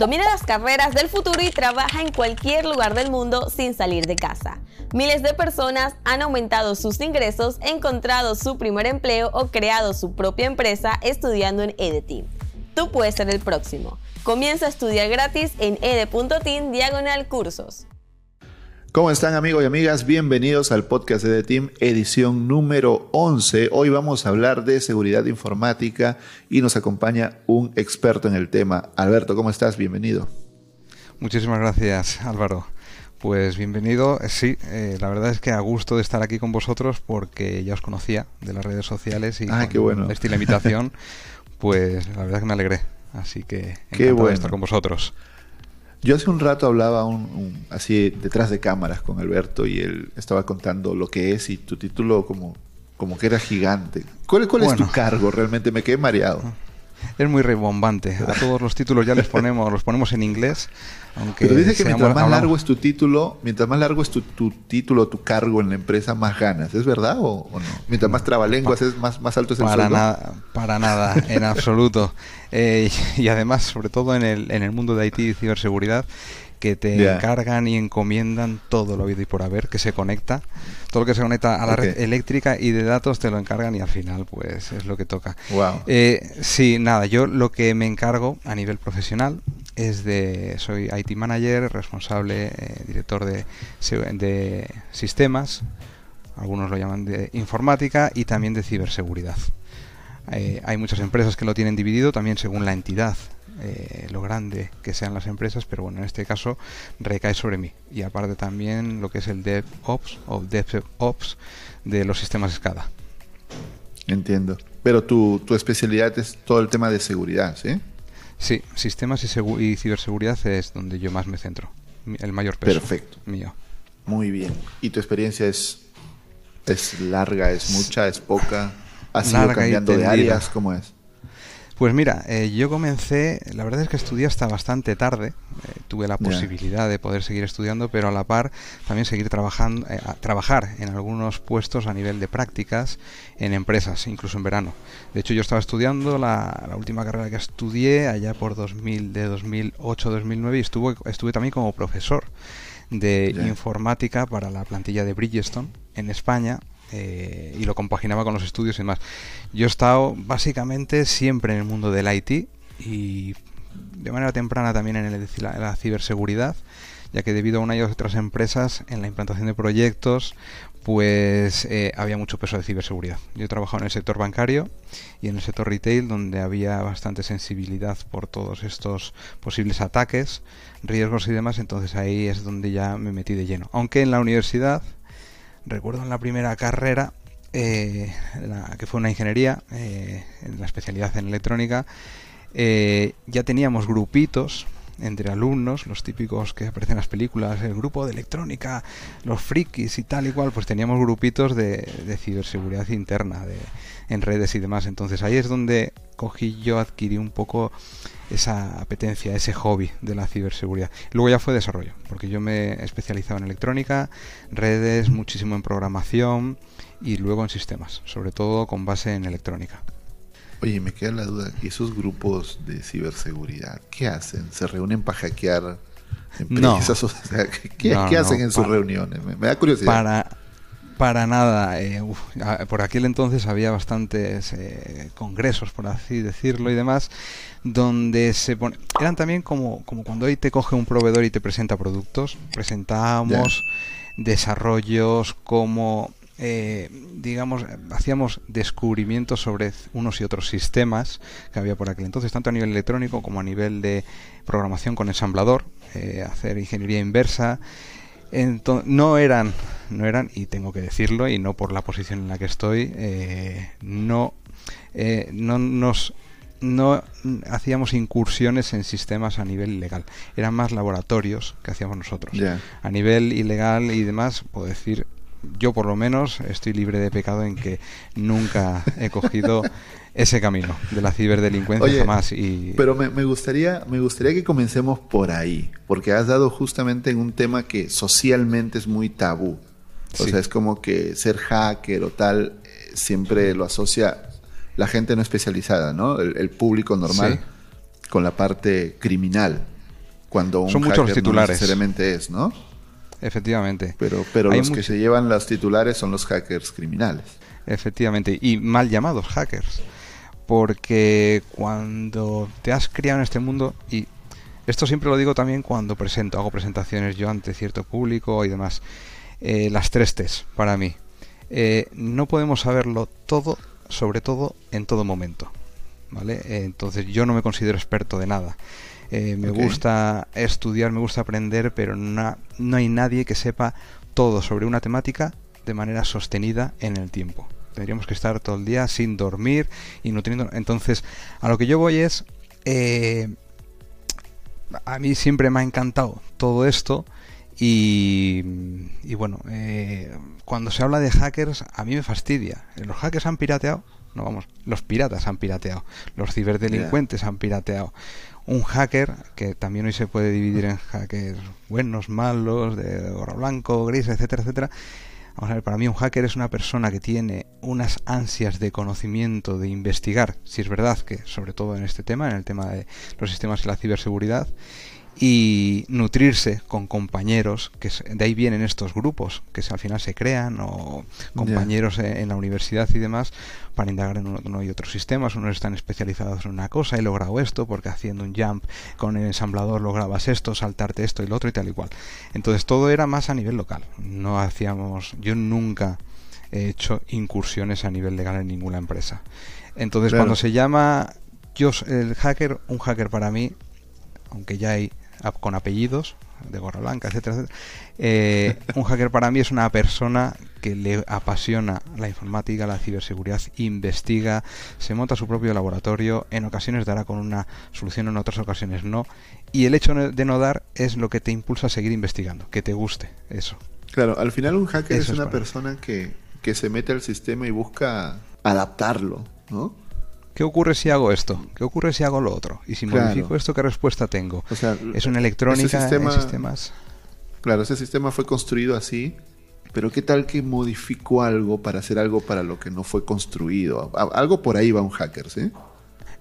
Domina las carreras del futuro y trabaja en cualquier lugar del mundo sin salir de casa. Miles de personas han aumentado sus ingresos, encontrado su primer empleo o creado su propia empresa estudiando en EDETEAM. Tú puedes ser el próximo. Comienza a estudiar gratis en ed.team diagonal cursos. ¿Cómo están amigos y amigas? Bienvenidos al podcast de The Team, edición número 11. Hoy vamos a hablar de seguridad informática y nos acompaña un experto en el tema. Alberto, ¿cómo estás? Bienvenido. Muchísimas gracias, Álvaro. Pues bienvenido. Eh, sí, eh, la verdad es que a gusto de estar aquí con vosotros porque ya os conocía de las redes sociales y ah, qué bueno. esta invitación, pues la verdad que me alegré. Así que qué bueno. de estar con vosotros. Yo hace un rato hablaba un, así detrás de cámaras con Alberto y él estaba contando lo que es y tu título como, como que era gigante. ¿Cuál, cuál es tu cargo? Realmente me quedé mareado. Es muy rebombante. A todos los títulos ya les ponemos, los ponemos en inglés. Aunque Pero dice que mientras más largo es tu título, mientras más largo es tu, tu, título, tu cargo en la empresa, más ganas. ¿Es verdad o, no? Mientras más trabalenguas es más, más alto es el para sueldo. Nada, para nada, en absoluto. Eh, y además, sobre todo en el, en el mundo de IT y ciberseguridad, que te encargan y encomiendan todo lo habido y por haber que se conecta. Todo lo que se conecta a la red eléctrica y de datos te lo encargan y al final pues es lo que toca. Wow. Eh, sí, nada, yo lo que me encargo a nivel profesional es de, soy IT manager, responsable, eh, director de, de sistemas, algunos lo llaman de informática y también de ciberseguridad. Eh, hay muchas empresas que lo tienen dividido también según la entidad eh, lo grande que sean las empresas, pero bueno, en este caso recae sobre mí. Y aparte también lo que es el DevOps o DevOps de los sistemas SCADA. Entiendo. Pero tu, tu especialidad es todo el tema de seguridad, ¿sí? Sí, sistemas y, y ciberseguridad es donde yo más me centro. El mayor peso Perfecto. mío. Muy bien. ¿Y tu experiencia es, es larga, es mucha, es poca? ¿Has ido cambiando de áreas? ¿Cómo es? Pues mira, eh, yo comencé, la verdad es que estudié hasta bastante tarde, eh, tuve la posibilidad de poder seguir estudiando, pero a la par también seguir trabajando, eh, trabajar en algunos puestos a nivel de prácticas en empresas, incluso en verano. De hecho, yo estaba estudiando la, la última carrera que estudié allá por 2000, de 2008-2009 y estuve, estuve también como profesor de informática para la plantilla de Bridgestone en España eh, y lo compaginaba con los estudios y demás. Yo he estado básicamente siempre en el mundo del IT y de manera temprana también en, el, la, ciberseguridad, ya que debido a una y otras empresas en la implantación de proyectos, pues eh, había mucho peso de ciberseguridad. Yo he trabajado en el sector bancario y en el sector retail, donde había bastante sensibilidad por todos estos posibles ataques, riesgos y demás, entonces ahí es donde ya me metí de lleno. Aunque en la universidad recuerdo en la primera carrera, eh, que fue una ingeniería, eh, en la especialidad en electrónica, eh, ya teníamos grupitos entre alumnos, los típicos que aparecen en las películas, el grupo de electrónica, los frikis y tal y cual, pues teníamos grupitos de, ciberseguridad interna, de, en redes y demás. Entonces ahí es donde cogí yo, adquirí un poco esa apetencia, ese hobby de la ciberseguridad. Luego ya fue desarrollo, porque yo me he especializado en electrónica, redes, muchísimo en programación y luego en sistemas, sobre todo con base en electrónica. Oye, me queda la duda, ¿y esos grupos de ciberseguridad qué hacen? ¿Se reúnen para hackear empresas? No. ¿Qué, hacen en sus reuniones? Me, da curiosidad. Para, para nada. Eh, por aquel entonces había bastantes eh, congresos, por así decirlo, y demás, donde se pone... Eran también como, como cuando hoy te coge un proveedor y te presenta productos. Presentábamos desarrollos como eh, digamos, hacíamos descubrimientos sobre unos y otros sistemas que había por aquel entonces, tanto a nivel electrónico como a nivel de programación con ensamblador, eh, hacer ingeniería inversa. Entonces, no eran, no eran, y tengo que decirlo, y no por la posición en la que estoy, eh, no, no nos no hacíamos incursiones en sistemas a nivel ilegal. Eran más laboratorios que hacíamos nosotros. A nivel ilegal y demás, puedo decir, yo por lo menos estoy libre de pecado en que nunca he cogido ese camino de la ciberdelincuencia jamás. Y... Pero me, gustaría, me gustaría que comencemos por ahí, porque has dado justamente en un tema que socialmente es muy tabú. O sea, es como que ser hacker o tal eh, siempre lo asocia la gente no especializada, ¿no? El, público normal con la parte criminal. cuando un Son muchos hacker titulares. no necesariamente es, ¿no? Efectivamente. Pero, pero Hay los que se llevan los titulares son los hackers criminales. Efectivamente, y mal llamados hackers. Porque cuando te has criado en este mundo, y esto siempre lo digo también cuando presento, hago presentaciones yo ante cierto público y demás, eh, las tres T's para mí. Eh, no podemos saberlo todo, sobre todo en todo momento. ¿Vale? Eh, Entonces yo no me considero experto de nada. Eh, me gusta estudiar, me gusta aprender, pero no hay nadie que sepa todo sobre una temática de manera sostenida en el tiempo. Tendríamos que estar todo el día sin dormir y nutriendo. Entonces, a lo que yo voy es. eh, a mí siempre me ha encantado todo esto. Y, y bueno, eh, cuando se habla de hackers, a mí me fastidia. Los hackers han pirateado. No, vamos, los piratas han pirateado. Los ciberdelincuentes han pirateado. Un hacker, que también hoy se puede dividir en hackers buenos, malos, de gorro blanco, gris, etcétera, etcétera. Vamos a ver, para mí un hacker es una persona que tiene unas ansias de conocimiento, de investigar, si es verdad que, sobre todo en este tema, en el tema de los sistemas y la ciberseguridad, y nutrirse con compañeros, que de ahí vienen estos grupos, que al final se crean, o compañeros en, en la universidad y demás, para indagar en uno, y otros sistemas. Unos están especializados en una cosa, he logrado esto, porque haciendo un jump con el ensamblador lograbas esto, saltarte esto y lo otro y tal y cual. Entonces todo era más a nivel local. No hacíamos, yo nunca he hecho incursiones a nivel legal en ninguna empresa. Entonces Claro. cuando se llama yo el hacker, un hacker para mí, aunque ya hay con apellidos de gorra blanca, etcétera, etcétera, eh, un hacker para mí es una persona que le apasiona la informática, la ciberseguridad, investiga, se monta su propio laboratorio, en ocasiones dará con una solución, en otras ocasiones no, y el hecho de no dar es lo que te impulsa a seguir investigando, que te guste eso. Claro, al final un hacker Eso es una persona que, que se mete al sistema y busca adaptarlo, ¿no? ¿Qué ocurre si hago esto? ¿Qué ocurre si hago lo otro? Y si Claro. modifico esto, ¿qué respuesta tengo? O sea, es una electrónica, sistema- en sistemas... Claro, ese sistema fue construido así, pero ¿qué tal que modificó algo para hacer algo para lo que no fue construido? Algo por ahí va un hacker, ¿sí?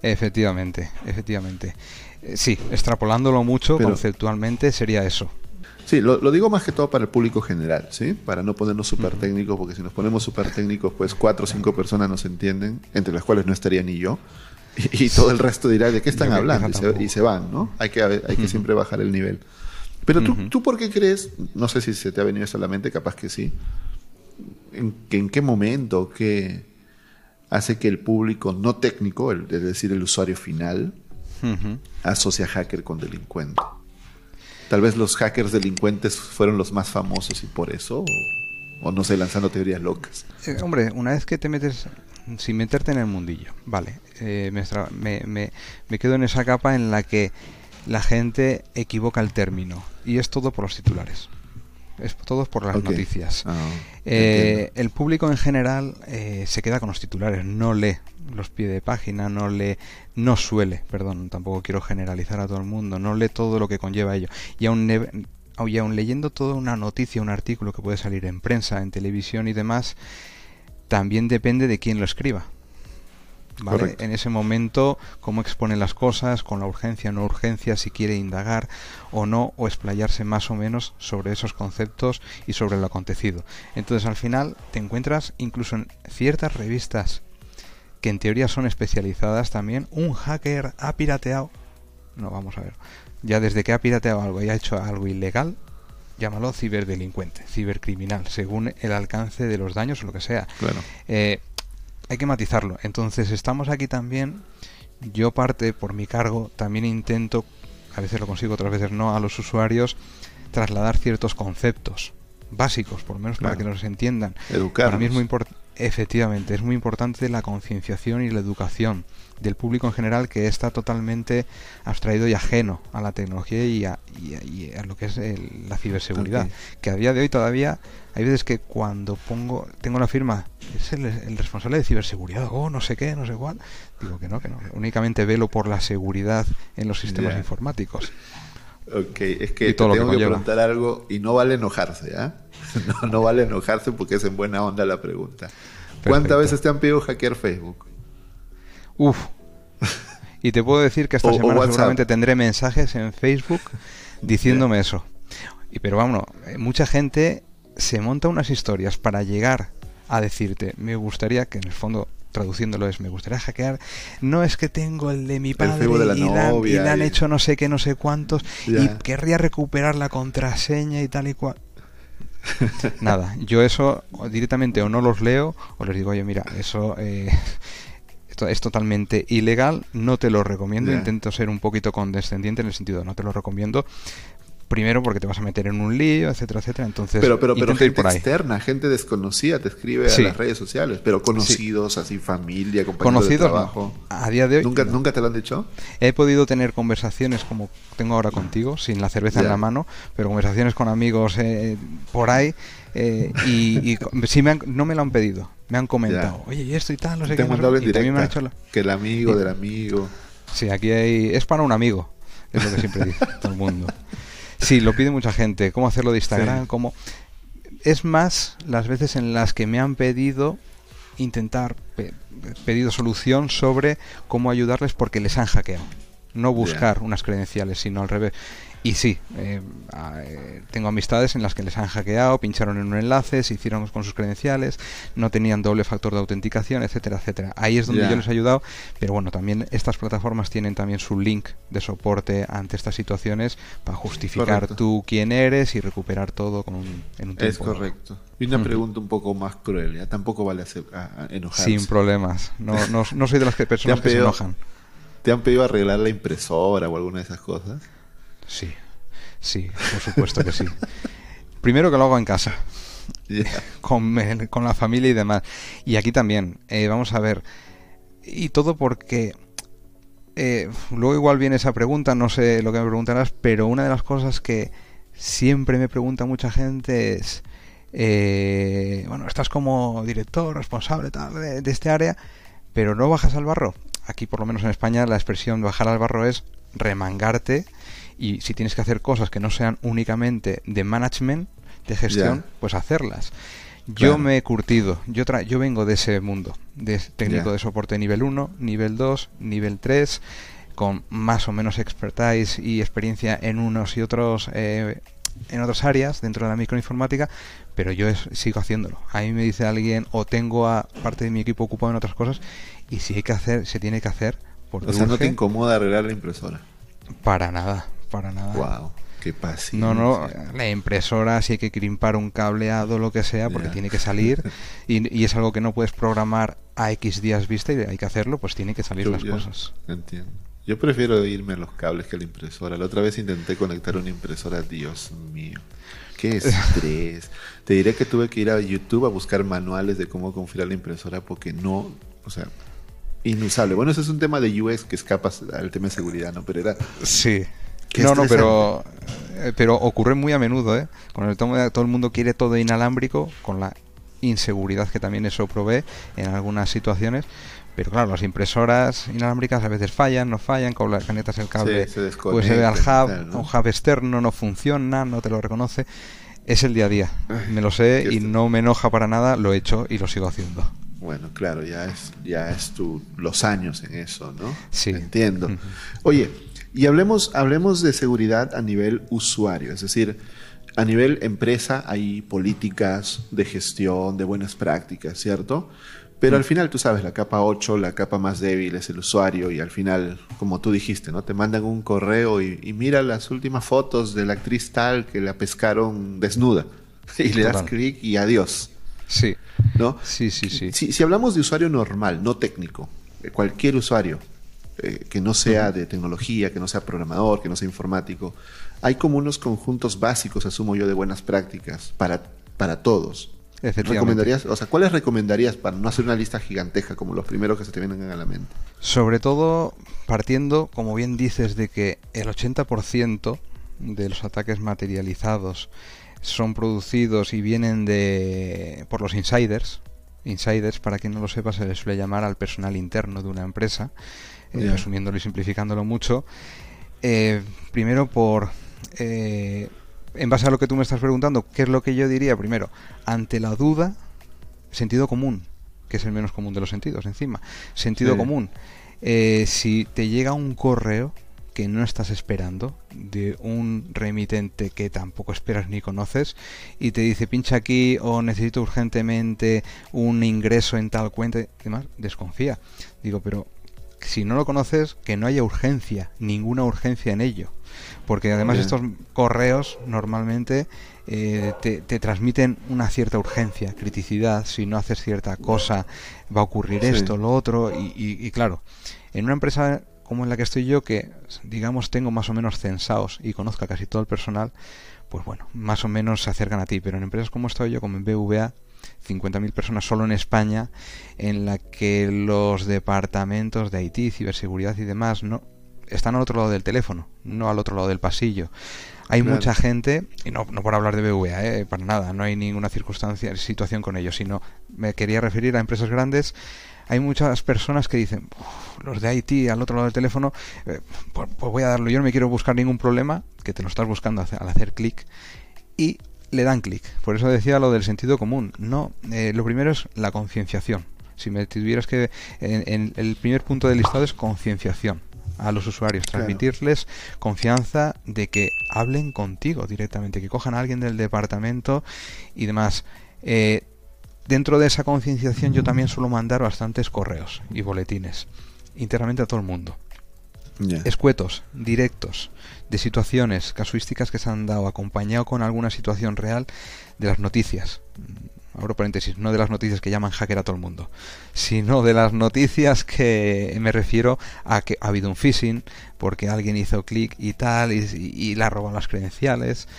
Efectivamente, efectivamente. Eh, Sí, extrapolándolo mucho Pero- conceptualmente sería eso. Sí, lo, lo digo más que todo para el público general, ¿sí? Para no ponernos súper técnicos, porque si nos ponemos súper técnicos, pues cuatro o cinco personas nos entienden, entre las cuales no estaría ni yo, y, y todo el resto dirá de qué están que hablando y se, tampoco. y se van, ¿no? Hay que, hay que siempre bajar el nivel. Pero tú, ¿tú por qué crees, no sé si se te ha venido eso a la mente, capaz que sí, en, que en qué momento, qué hace que el público no técnico, el- es decir, el usuario final, Ujú. asocia hacker con delincuente. Tal vez los hackers delincuentes fueron los más famosos y por eso, o, no sé, lanzando teorías locas. Eh, hombre, una vez que te metes, sin meterte en el mundillo, vale, eh, me- me- me quedo en esa capa en la que la gente equivoca el término y es todo por los titulares. Es todo por las noticias. Ah, Eh, el público en general eh, se queda con los titulares, no lee los pies de página, no lee, no suele, perdón, tampoco quiero generalizar a todo el mundo, no lee todo lo que conlleva ello. Y aún, y aún leyendo toda una noticia, un artículo que puede salir en prensa, en televisión y demás, también depende de quién lo escriba. ¿Vale? Correcto. En ese momento, cómo expone las cosas, con la urgencia o no urgencia, si quiere indagar o no, o explayarse más o menos sobre esos conceptos y sobre lo acontecido. Entonces, al final, te encuentras incluso en ciertas revistas que en teoría son especializadas también, un hacker ha pirateado. No, vamos a ver. Ya desde que ha pirateado algo y ha hecho algo ilegal, llámalo ciberdelincuente, cibercriminal, según el alcance de los daños o lo que sea. Claro. Eh, hay que matizarlo. Entonces, estamos aquí también. Yo parte por mi cargo, también intento, a veces lo consigo, otras veces no, a los usuarios trasladar ciertos conceptos básicos, por lo menos para que nos entiendan. Educarnos. Para mí es muy importante, efectivamente, es muy importante la concienciación y la educación del público en general que está totalmente abstraído y ajeno a la tecnología y a, y a- y a lo que es el- la ciberseguridad. Que a día de hoy todavía hay veces que cuando pongo, tengo la firma, es el, el responsable de ciberseguridad, o no sé qué, no sé cuál, digo que no, que no, únicamente velo por la seguridad en los sistemas informáticos. Ok, es que te que tengo que, preguntar algo y no vale enojarse, ¿ah? No, no vale enojarse porque es en buena onda la pregunta. ¿Cuántas veces te han pedido hackear Facebook? Uf, Y te puedo decir que esta semana seguramente tendré mensajes en Facebook diciéndome eso. Y pero vamos, eh, mucha gente se monta unas historias para llegar a decirte, me gustaría que en el fondo traduciéndolo es me gustaría hackear no es que tengo el de mi padre y, le han, hecho no sé qué no sé cuántos y querría recuperar la contraseña y tal y cual. Nada yo eso directamente o no los leo o les digo oye mira eso eh, es totalmente ilegal no te lo recomiendo intento ser un poquito condescendiente en el sentido no te lo recomiendo primero porque te vas a meter en un lío, etcétera, etcétera. Entonces, pero, pero, pero gente externa, gente desconocida te escribe a las redes sociales, pero conocidos, así familia, compañeros de trabajo. A día de hoy. ¿Nunca, ¿Nunca te lo han dicho? He podido tener conversaciones como tengo ahora contigo, sin la cerveza en la mano, pero conversaciones con amigos eh, por ahí. Eh, y, y me no me lo han pedido, me han comentado, oye, y esto y tal, no sé te qué. Han me han hecho Que el amigo del amigo. Sí, aquí hay. Es para un amigo, es lo que siempre dice todo el mundo. Sí, lo pide mucha gente. ¿Cómo hacerlo de Instagram? ¿Cómo? Es más las veces en las que me han pedido intentar, pedido solución sobre cómo ayudarles porque les han hackeado. No buscar unas credenciales, sino al revés. Y sí, eh, eh, tengo amistades en las que les han hackeado, pincharon en un enlace, se hicieron con sus credenciales, no tenían doble factor de autenticación, etcétera, etcétera. Ahí es donde yo les he ayudado, pero bueno, también estas plataformas tienen también su link de soporte ante estas situaciones para justificar tú quién eres y recuperar todo con en un tiempo. Es correcto. Y una pregunta un poco más cruel, ¿ya? Tampoco vale hacer, enojarse. Sin problemas. No, no, no soy de las que personas que se enojan. ¿Te han pedido arreglar la impresora o alguna de esas cosas? Sí, sí, por supuesto que sí. Primero que lo hago en casa, con, con, la familia y demás. Y aquí también, eh, vamos a ver, y todo porque... Eh, luego igual viene esa pregunta, no sé lo que me preguntarás, pero una de las cosas que siempre me pregunta mucha gente es, eh, bueno, estás como director, responsable tal, de, de, este área, pero no bajas al barro. Aquí, por lo menos en España, la expresión bajar al barro es remangarte y si tienes que hacer cosas que no sean únicamente de management, de gestión, pues hacerlas. Yo me he curtido, yo, yo vengo de ese mundo, de técnico de soporte nivel 1, nivel 2, nivel 3, con más o menos expertise y experiencia en unos y otros eh, en otras áreas dentro de la microinformática, pero yo sigo haciéndolo. A mí me dice alguien o tengo a parte de mi equipo ocupado en otras cosas y si hay que hacer, se tiene que hacer. Porque o sea, no te incomoda arreglar la impresora. Para nada, para nada. Wow. Qué paciencia. No, no, la impresora si hay que crimpar un cableado, lo que sea, porque tiene que salir y, es algo que no puedes programar a X días vista y hay que hacerlo, pues tiene que salir las cosas. Entiendo. Yo prefiero irme a los cables que a la impresora. La otra vez intenté conectar una impresora, Dios mío. Qué estrés. Te diré que tuve que ir a YouTube a buscar manuales de cómo configurar la impresora porque no, o sea, inusable. Bueno, ese es un tema de UX que escapa al tema de seguridad, ¿no? Pero era... Sí. No, no, pero, eh, pero ocurre muy a menudo, ¿eh? Con el tomo de todo el mundo quiere todo inalámbrico, con la inseguridad que también eso provee en algunas situaciones. Pero claro, las impresoras inalámbricas a veces fallan, no fallan, con las canetas el cable pues se ve al hub, un hub externo no funciona, no te lo reconoce. Es el día a día, me lo sé y no me enoja para nada, lo he hecho y lo sigo haciendo. Bueno, claro, ya es, ya es tu, los años en eso, ¿no? Sí. Entiendo. Oye, y hablemos, hablemos de seguridad a nivel usuario, es decir, a nivel empresa hay políticas de gestión, de buenas prácticas, ¿cierto? Pero al final tú sabes, la capa 8, la capa más débil es el usuario y al final, como tú dijiste, ¿no? Te mandan un correo y, mira las últimas fotos de la actriz tal que la pescaron desnuda y le das clic y adiós. Sí. ¿No? Sí, sí, sí. Si, si hablamos de usuario normal, no técnico, eh, cualquier usuario, eh, que no sea de tecnología, que no sea programador, que no sea informático. Hay como unos conjuntos básicos, asumo yo, de buenas prácticas para, para todos. ¿Recomendarías, o sea, ¿cuáles recomendarías para no hacer una lista gigantesca como los primeros que se te vienen a la mente? Sobre todo partiendo, como bien dices, de que el 80% de los ataques materializados son producidos y vienen de por los insiders. Insiders, para quien no lo sepa, se les suele llamar al personal interno de una empresa eh, resumiéndolo y simplificándolo mucho. Eh, primero por... Eh, en base a lo que tú me estás preguntando, ¿qué es lo que yo diría? Primero, ante la duda, sentido común, que es el menos común de los sentidos, encima. Sentido común. eh, si te llega un correo que no estás esperando de un remitente que tampoco esperas ni conoces y te dice pincha aquí o necesito urgentemente un ingreso en tal cuenta y demás, desconfía. Digo, pero si no lo conoces, que no haya urgencia, ninguna urgencia en ello. Porque además estos correos normalmente eh, te, transmiten una cierta urgencia, criticidad, si no haces cierta cosa va a ocurrir esto, lo otro, y, claro, en una empresa como en la que estoy yo, que digamos tengo más o menos censados y conozco a casi todo el personal, pues bueno, más o menos se acercan a ti, pero en empresas como estoy yo, como en BVA, 50.000 personas solo en España, en la que los departamentos de IT, ciberseguridad y demás no están al otro lado del teléfono, no al otro lado del pasillo. Hay mucha gente, y no, no por hablar de BVA, eh, para nada, no hay ninguna circunstancia, situación con ellos, sino me quería referir a empresas grandes. Hay muchas personas que dicen, los de IT al otro lado del teléfono, eh, pues, pues, voy a darlo, yo no me quiero buscar ningún problema, que te lo estás buscando al hacer clic, y le dan clic. Por eso decía lo del sentido común. No, eh, lo primero es la concienciación. Si me tuvieras que. En, el primer punto del listado es concienciación a los usuarios, transmitirles confianza de que hablen contigo directamente, que cojan a alguien del departamento y demás. Eh, dentro de esa concienciación yo también suelo mandar bastantes correos y boletines internamente a todo el mundo. Escuetos, directos, de situaciones, casuísticas que se han dado, acompañado con alguna situación real de las noticias. Abro paréntesis, no de las noticias que llaman hacker a todo el mundo, sino de las noticias que me refiero a que ha habido un phishing, porque alguien hizo clic y tal, y, y, le ha robado las credenciales.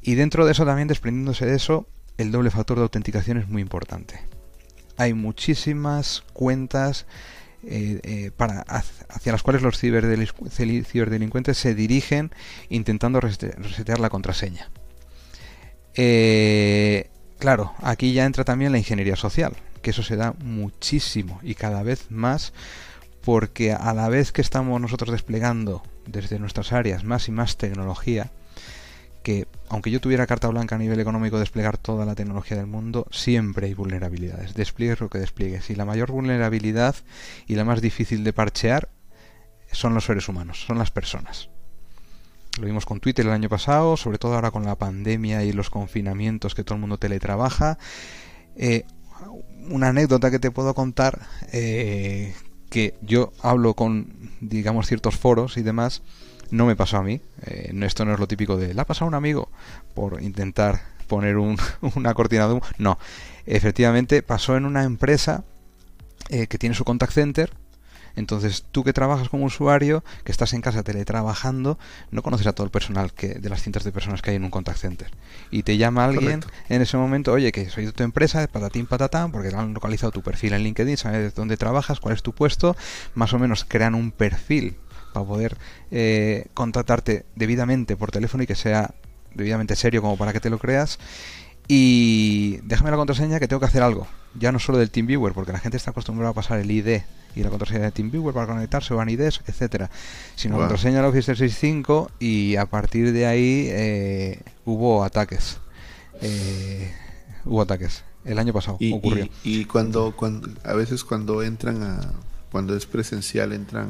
Y dentro de eso también, desprendiéndose de eso, el doble factor de autenticación es muy importante. Hay muchísimas cuentas eh, eh, hacia las cuales los ciberdelincuentes se dirigen intentando resetear la contraseña. Eh, claro, aquí ya entra también la ingeniería social, que eso se da muchísimo y cada vez más porque a la vez que estamos nosotros desplegando desde nuestras áreas más y más tecnología, que aunque yo tuviera carta blanca a nivel económico desplegar toda la tecnología del mundo, siempre hay vulnerabilidades. Despliegues lo que despliegues. Y la mayor vulnerabilidad y la más difícil de parchear son los seres humanos, son las personas. Lo vimos con Twitter el año pasado, sobre todo ahora con la pandemia y los confinamientos que todo el mundo teletrabaja. Eh, una anécdota que te puedo contar, eh, que yo hablo con, digamos, ciertos foros y demás, no me pasó a mí. Eh, esto no es lo típico de, ¿la ha pasado un amigo? Por intentar poner una cortina de humo. No, efectivamente pasó en una empresa eh, que tiene su contact center. Entonces, tú que trabajas como usuario, que estás en casa teletrabajando, no conoces a todo el personal que, de las cientos de personas que hay en un contact center. Y te llama alguien en ese momento, oye, que soy de tu empresa, patatín patatán, porque han localizado tu perfil en LinkedIn, sabes dónde trabajas, cuál es tu puesto, más o menos crean un perfil para poder eh, contratarte debidamente por teléfono y que sea debidamente serio como para que te lo creas. Y déjame la contraseña que tengo que hacer algo. Ya no solo del TeamViewer, porque la gente está acostumbrada a pasar el ID y la contraseña de TeamViewer para conectarse o van IDs, etcétera, sino la contraseña de Office 365 y a partir de ahí eh, hubo ataques. Eh, hubo ataques. El año pasado y, ocurrió. Y, cuando, cuando a veces cuando entran a cuando es presencial entran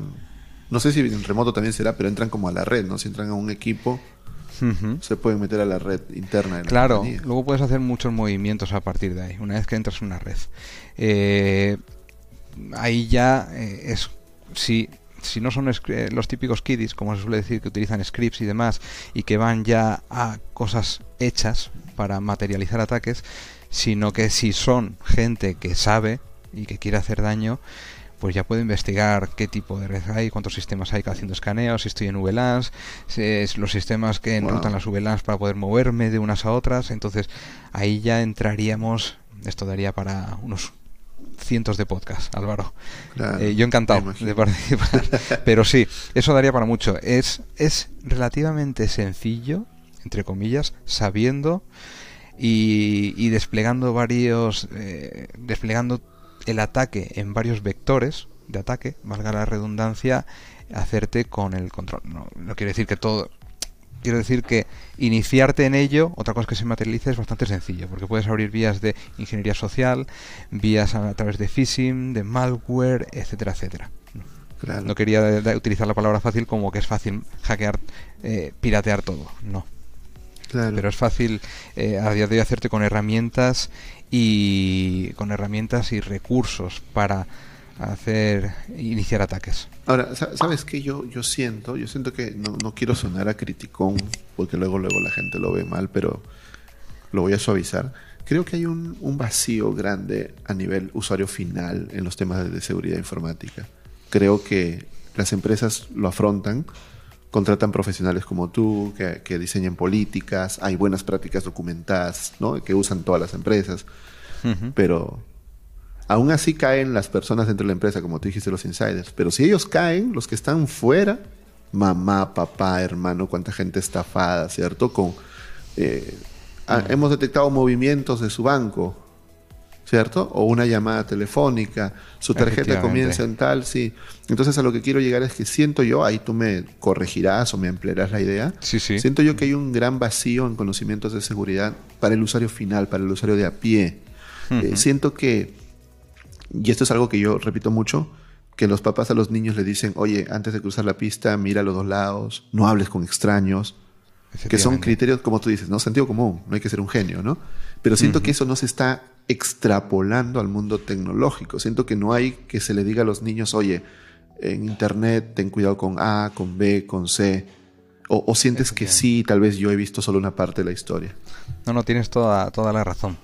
no sé si en remoto también será, pero entran como a la red, ¿no? Si entran a un equipo, se pueden meter a la red interna. De la claro, luego puedes hacer muchos movimientos a partir de ahí, una vez que entras en una red. Eh, ahí ya eh, es, si, si no son eh, los típicos kiddies, como se suele decir, que utilizan scripts y demás, y que van ya a cosas hechas para materializar ataques, sino que si son gente que sabe y que quiere hacer daño, pues ya puedo investigar qué tipo de red hay, cuántos sistemas hay haciendo escaneos, si estoy en VLANs, los sistemas que enrutan las VLANs para poder moverme de unas a otras. Entonces ahí ya entraríamos, esto daría para unos cientos de podcasts, Álvaro. Eh, yo encantado de participar. Pero sí, eso daría para mucho. Es, es relativamente sencillo, entre comillas, sabiendo y, desplegando varios, eh, desplegando el ataque en varios vectores de ataque, valga la redundancia, hacerte con el control. No, quiere decir que todo. Quiero decir que iniciarte en ello, otra cosa que se materializa es bastante sencillo, porque puedes abrir vías de ingeniería social, vías a, través de phishing, de malware, etcétera, etcétera. No quería utilizar la palabra fácil como que es fácil hackear, eh, piratear todo. No. Pero es fácil eh, a día de hoy hacerte con herramientas y con herramientas y recursos para hacer iniciar ataques. Ahora, ¿sabes qué yo, yo siento? Yo siento que no, no quiero sonar a criticón, porque luego, luego la gente lo ve mal, pero lo voy a suavizar. Creo que hay un, un vacío grande a nivel usuario final en los temas de seguridad informática. Creo que las empresas lo afrontan, contratan profesionales como tú, que, que diseñan políticas, hay buenas prácticas documentadas, ¿no? que usan todas las empresas, pero aún así caen las personas dentro de la empresa, como tú dijiste, los insiders. Pero si ellos caen, los que están fuera, mamá, papá, hermano, cuánta gente estafada, ¿cierto? Con, eh, hemos detectado movimientos de su banco, ¿cierto? O una llamada telefónica, su tarjeta comienza en tal, sí. Entonces a lo que quiero llegar es que siento yo, ahí tú me corregirás o me ampliarás la idea, sí, sí. siento yo que hay un gran vacío en conocimientos de seguridad para el usuario final, para el usuario de a pie. Eh, siento que, y esto es algo que yo repito mucho, que los papás a los niños le dicen, oye, antes de cruzar la pista, mira a los dos lados, no hables con extraños, que son criterios, como tú dices, ¿no? Sentido común, no hay que ser un genio, ¿no? Pero siento que eso no se está extrapolando al mundo tecnológico. Siento que no hay que se le diga a los niños, oye, en Internet ten cuidado con A, con B, con C. O, sientes que sí, tal vez yo he visto solo una parte de la historia. No, no, tienes toda, toda la razón.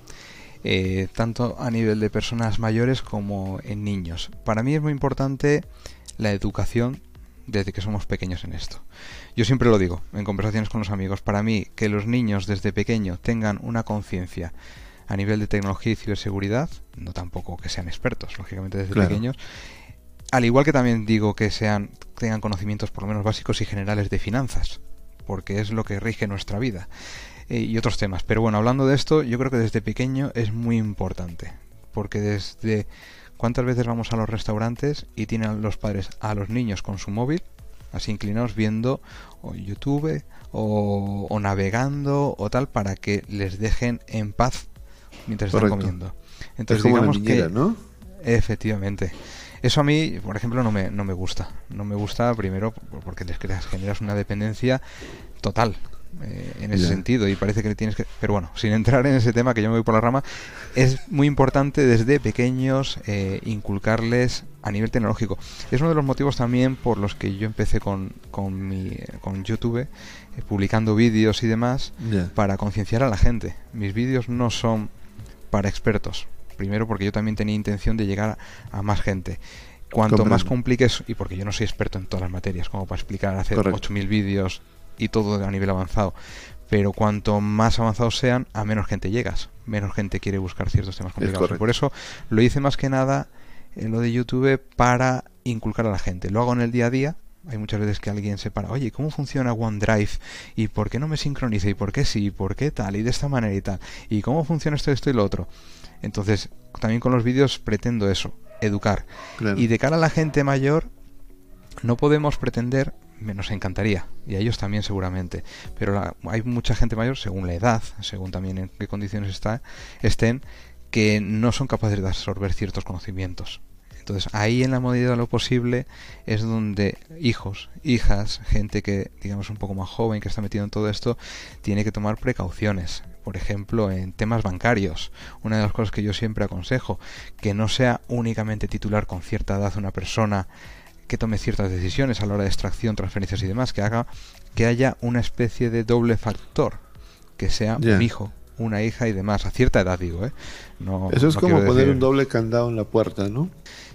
Eh, tanto a nivel de personas mayores como en niños. Para mí es muy importante la educación desde que somos pequeños en esto. Yo siempre lo digo en conversaciones con los amigos, para mí que los niños desde pequeño tengan una conciencia a nivel de tecnología y ciberseguridad, no tampoco que sean expertos, lógicamente desde pequeños, al igual que también digo que sean tengan conocimientos por lo menos básicos y generales de finanzas, porque es lo que rige nuestra vida eh, y otros temas. Pero bueno, hablando de esto, yo creo que desde pequeño es muy importante, porque desde ¿Cuántas veces vamos a los restaurantes y tienen los padres a los niños con su móvil, así inclinados viendo o YouTube o, navegando o tal para que les dejen en paz mientras están comiendo? Entonces digamos que ¿no? efectivamente. Eso a mí, por ejemplo, no me, no me gusta. No me gusta primero porque les creas, generas una dependencia total. Eh, en ese sentido y parece que le tienes que... Pero bueno, sin entrar en ese tema que yo me voy por la rama, es muy importante desde pequeños eh, inculcarles a nivel tecnológico. Es uno de los motivos también por los que yo empecé con, con, mi, con YouTube, eh, publicando vídeos y demás, para concienciar a la gente. Mis vídeos no son para expertos. Primero porque yo también tenía intención de llegar a, más gente cuanto más compliques, y porque yo no soy experto en todas las materias, como para explicar, hacer 8.000 vídeos y todo a nivel avanzado. Pero cuanto más avanzados sean, a menos gente llegas, menos gente quiere buscar ciertos temas complicados. Por eso lo hice más que nada en lo de YouTube para inculcar a la gente. Lo hago en el día a día. Hay muchas veces que alguien se para, oye, ¿cómo funciona OneDrive? ¿Y por qué no me sincroniza? ¿Y por qué sí? ¿Y por qué tal? Y de esta manera y tal. ¿Y cómo funciona esto, esto y lo otro? Entonces, también con los vídeos pretendo eso, educar. Y de cara a la gente mayor, no podemos pretender nos encantaría, y a ellos también seguramente, pero hay mucha gente mayor, según la edad, según también en qué condiciones está, estén, que no son capaces de absorber ciertos conocimientos. Entonces ahí en la medida de lo posible es donde hijos, hijas, gente que digamos un poco más joven que está metido en todo esto, tiene que tomar precauciones. Por ejemplo, en temas bancarios, una de las cosas que yo siempre aconsejo, que no sea únicamente titular con cierta edad una persona que tome ciertas decisiones a la hora de extracción, transferencias y demás, que haga que haya una especie de doble factor, que sea un hijo, una hija y demás, a cierta edad digo, ¿eh? No, Eso es como poner un doble candado en la puerta, ¿no?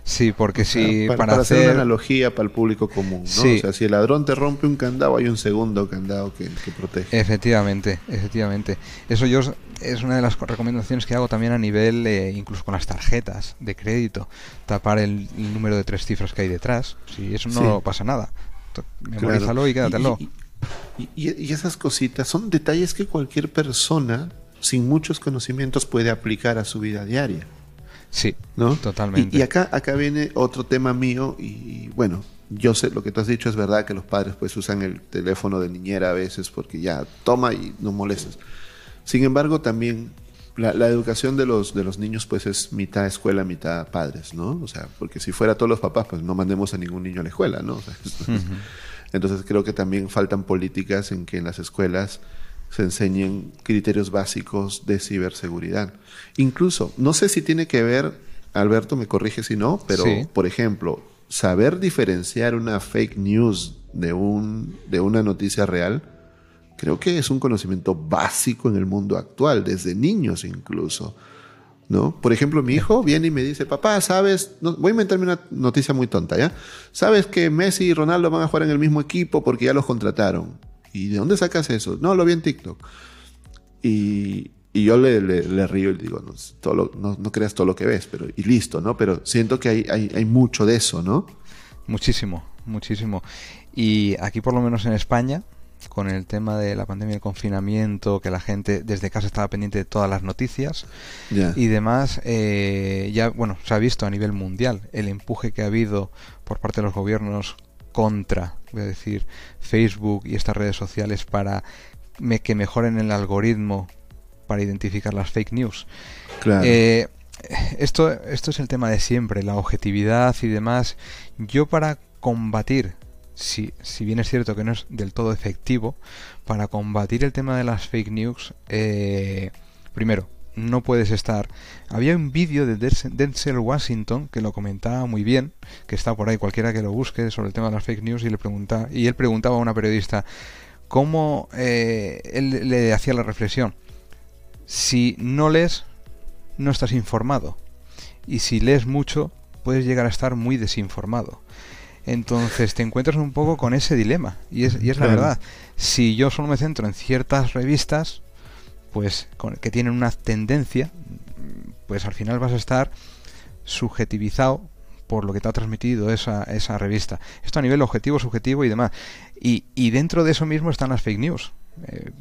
Sí, porque si para, hacer... una analogía para el público común, ¿no? O sea, si el ladrón te rompe un candado, hay un segundo candado que, protege. Efectivamente, efectivamente. Eso yo es una de las recomendaciones que hago también a nivel, eh, incluso con las tarjetas de crédito, tapar el, número de tres cifras que hay detrás. Si eso no pasa nada, memorízalo y quédatelo. Y, y esas cositas son detalles que cualquier persona sin muchos conocimientos puede aplicar a su vida diaria. Sí, ¿no? totalmente. Y, acá, acá viene otro tema mío y, bueno, yo sé, lo que tú has dicho es verdad que los padres pues usan el teléfono de niñera a veces porque ya toma y no molestas. Sin embargo, también la, educación de los, de los niños pues es mitad escuela, mitad padres, ¿no? O sea, porque si fuera todos los papás, pues no mandemos a ningún niño a la escuela, ¿no? entonces creo que también faltan políticas en que en las escuelas se enseñen criterios básicos de ciberseguridad. Incluso, no sé si tiene que ver, Alberto me corrige si no, pero por ejemplo, saber diferenciar una fake news de, un, de una noticia real, creo que es un conocimiento básico en el mundo actual, desde niños incluso. ¿No? Por ejemplo, mi hijo viene y me dice, papá, ¿sabes? voy a inventarme una noticia muy tonta, ¿ya? ¿Sabes que Messi y Ronaldo van a jugar en el mismo equipo porque ya los contrataron? ¿Y de dónde sacas eso? No, lo vi en TikTok. Y, yo le, río y le digo, no, todo no, creas todo lo que ves, pero y listo, ¿no? Pero siento que hay, hay, hay mucho de eso, ¿no? Muchísimo, muchísimo. Y aquí por lo menos en España, con el tema de la pandemia, el confinamiento, que la gente desde casa estaba pendiente de todas las noticias y demás, eh, ya, bueno, se ha visto a nivel mundial el empuje que ha habido por parte de los gobiernos contra, voy a decir, Facebook y estas redes sociales para que mejoren el algoritmo para identificar las fake news. Eh, esto, esto es el tema de siempre, la objetividad y demás. Yo para combatir si, si bien es cierto que no es del todo efectivo, para combatir el tema de las fake news, eh, primero, no puedes estar. Había un vídeo de Denzel Washington que lo comentaba muy bien, que está por ahí, cualquiera que lo busque sobre el tema de las fake news y le pregunta y él preguntaba a una periodista cómo eh, él le hacía la reflexión. Si no lees, no estás informado. Y si lees mucho, puedes llegar a estar muy desinformado. Entonces te encuentras un poco con ese dilema. Y es, y es la verdad. Si yo solo me centro en ciertas revistas, pues que tienen una tendencia, pues al final vas a estar subjetivizado por lo que te ha transmitido esa, esa revista. Esto a nivel objetivo, subjetivo y demás. Y, y dentro de eso mismo están las fake news. Eh,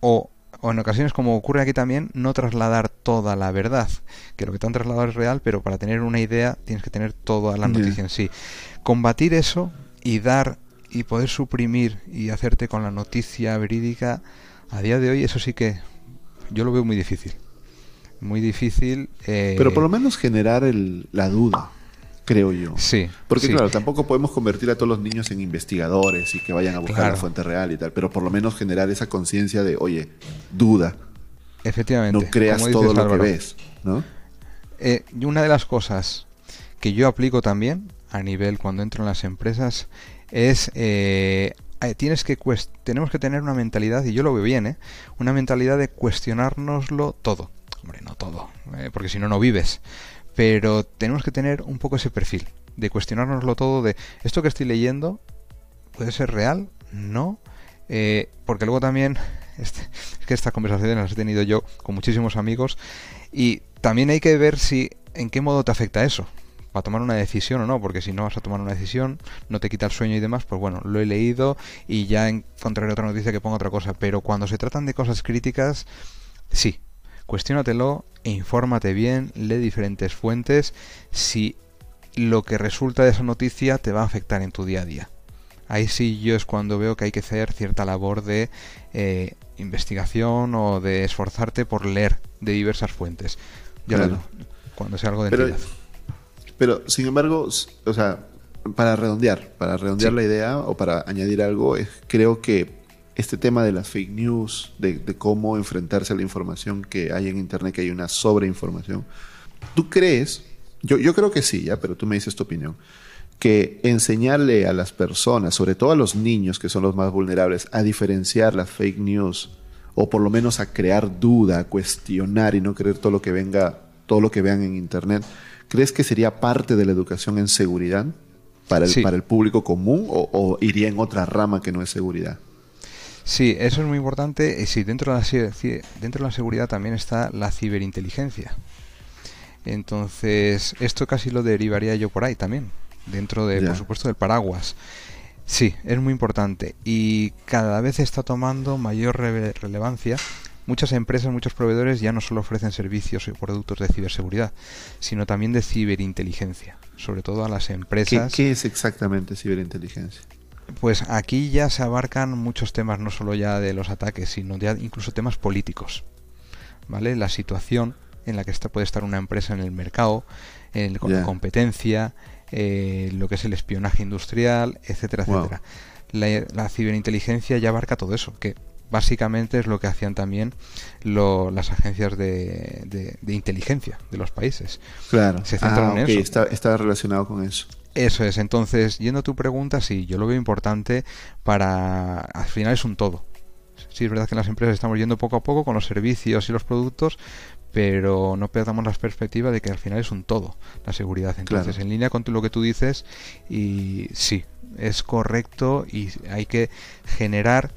o, o, en ocasiones, como ocurre aquí también, no trasladar toda la verdad. Que lo que te han trasladado es real, pero para tener una idea tienes que tener toda la noticia en sí combatir eso y dar y poder suprimir y hacerte con la noticia verídica, a día de hoy eso sí que yo lo veo muy difícil. Muy difícil. Eh, Pero por lo menos generar el, la duda, creo yo. Sí. Porque claro, tampoco podemos convertir a todos los niños en investigadores y que vayan a buscar la fuente real y tal, pero por lo menos generar esa conciencia de, oye, duda. Efectivamente. No creas todo lo que ves, ¿no? Eh, una de las cosas que yo aplico también a nivel cuando entro en las empresas es eh, eh, tienes que tenemos que tener una mentalidad y yo lo veo bien ¿eh? una mentalidad de cuestionárnoslo todo. Hombre no todo eh, porque si no no vives. Pero tenemos que tener un poco ese perfil de cuestionárnoslo todo de esto que estoy leyendo puede ser real no porque luego también este, es que estas conversaciones las he tenido yo con muchísimos amigos y también hay que ver si en qué modo te afecta eso para tomar una decisión o no, porque si no vas a tomar una decisión, no te quita el sueño y demás, pues bueno, lo he leído y ya encontraré otra noticia que ponga otra cosa. Pero cuando se tratan de cosas críticas, sí, cuestiónatelo e infórmate bien, lee diferentes fuentes, si lo que resulta de esa noticia te va a afectar en tu día a día. Ahí sí yo es cuando veo que hay que hacer cierta labor de eh, investigación o de esforzarte por leer de diversas fuentes. Ya cuando sea algo de Pero, pero, sin embargo, o sea, para redondear, para redondear la idea o para añadir algo, creo que este tema de las fake news, de, cómo enfrentarse a la información que hay en Internet, que hay una sobreinformación, ¿tú crees? Yo, yo creo que sí, ya, pero tú me dices tu opinión. Que enseñarle a las personas, sobre todo a los niños que son los más vulnerables, a diferenciar las fake news o por lo menos a crear duda, a cuestionar y no creer todo lo que venga, todo lo que vean en Internet, ¿Crees que sería parte de la educación en seguridad para el, para el público común o, iría en otra rama que no es seguridad? Sí, eso es muy importante. Y sí, dentro de, la, dentro de la seguridad también está la ciberinteligencia. Entonces, esto casi lo derivaría yo por ahí también, dentro de, por supuesto, del paraguas. Sí, es muy importante y cada vez está tomando mayor relevancia Muchas empresas, muchos proveedores ya no solo ofrecen servicios y productos de ciberseguridad, sino también de ciberinteligencia, sobre todo a las empresas. ¿Qué, es exactamente ciberinteligencia? Pues aquí ya se abarcan muchos temas, no solo ya de los ataques, sino ya incluso temas políticos. ¿vale? La situación en la que está, puede estar una empresa en el mercado, en la competencia, eh, lo que es el espionaje industrial, etcétera, etcétera. La, ciberinteligencia ya abarca todo eso, que básicamente es lo que hacían también las agencias de, inteligencia de los países. Claro. Se centran ah, en eso. Está, está relacionado con eso. Eso es, entonces, yendo a tu pregunta, sí, yo lo veo importante para, al final es un todo. Sí, es verdad que en las empresas estamos yendo poco a poco con los servicios y los productos, pero no perdamos la perspectiva de que al final es un todo la seguridad. Entonces, en línea con lo que tú dices, y sí, es correcto y hay que generar,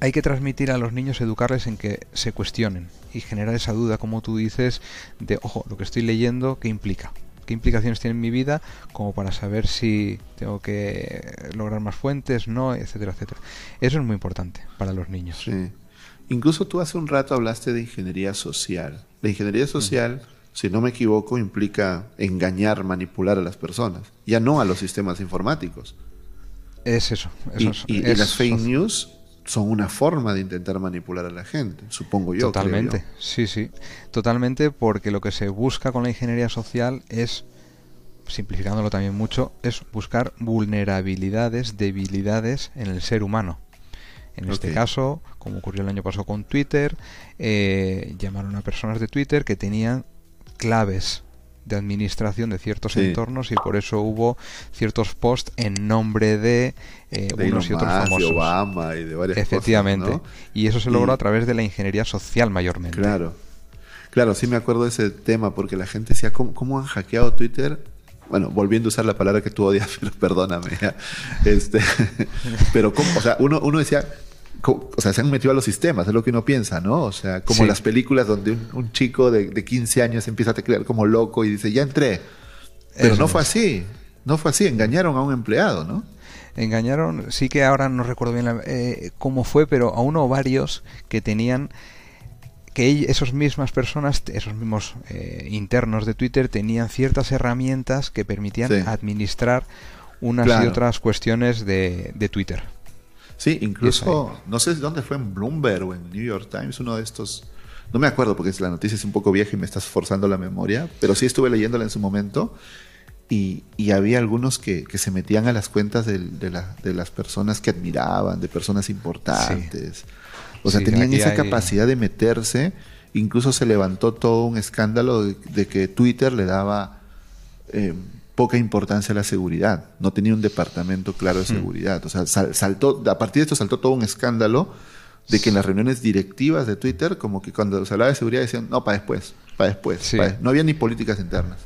hay que transmitir a los niños, educarles en que se cuestionen y generar esa duda, como tú dices, de, ojo, lo que estoy leyendo, ¿qué implica? qué implicaciones tiene en mi vida como para saber si tengo que lograr más fuentes, no, etcétera, etcétera. Eso es muy importante para los niños. Sí. Incluso tú hace un rato hablaste de ingeniería social. La ingeniería social, si no me equivoco, implica engañar, manipular a las personas, ya no a los sistemas informáticos. Es eso. y, las fake news son una forma de intentar manipular a la gente, supongo yo. Totalmente, sí, sí. Totalmente, porque lo que se busca con la ingeniería social es, simplificándolo también mucho, es buscar vulnerabilidades, debilidades en el ser humano. En este caso, como ocurrió el año pasado con Twitter, eh, llamaron a personas de Twitter que tenían claves de administración de ciertos entornos y por eso hubo ciertos posts en nombre de, eh, unos y otros famosos. Obama y de varias Efectivamente. Y eso se logró a través de la ingeniería social mayormente. Claro. Claro, sí me acuerdo de ese tema porque la gente decía, ¿cómo, cómo han hackeado Twitter? bueno, volviendo a usar la palabra que tú odias, pero perdóname. Este, pero, o sea, uno, uno decía, o sea, se han metido a los sistemas, es lo que uno piensa, ¿no? O sea, como las películas donde un, chico de, de, 15 años empieza a teclear como loco y dice, ya entré. Pero no fue así, no fue así, engañaron a un empleado, ¿no? Engañaron, sí que ahora no recuerdo bien eh, cómo fue, pero a uno o varios que tenían que esas mismas personas, esos mismos eh, internos de Twitter tenían ciertas herramientas que permitían administrar unas y otras cuestiones de, de Twitter. Sí, incluso, no sé dónde fue, en Bloomberg o en New York Times, uno de estos, no me acuerdo porque la noticia es un poco vieja y me estás forzando la memoria, pero sí estuve leyéndola en su momento y, había algunos que, se metían a las cuentas de, las personas que admiraban, de personas importantes. O sea, tenían esa capacidad de meterse. Incluso se levantó todo un escándalo de, que Twitter le daba... Eh, poca importancia a la seguridad, no tenía un departamento claro de hmm. seguridad. O sea, saltó, a partir de esto saltó todo un escándalo de que en las reuniones directivas de Twitter, como que cuando se hablaba de seguridad decían, no, para después, para después. No había ni políticas internas.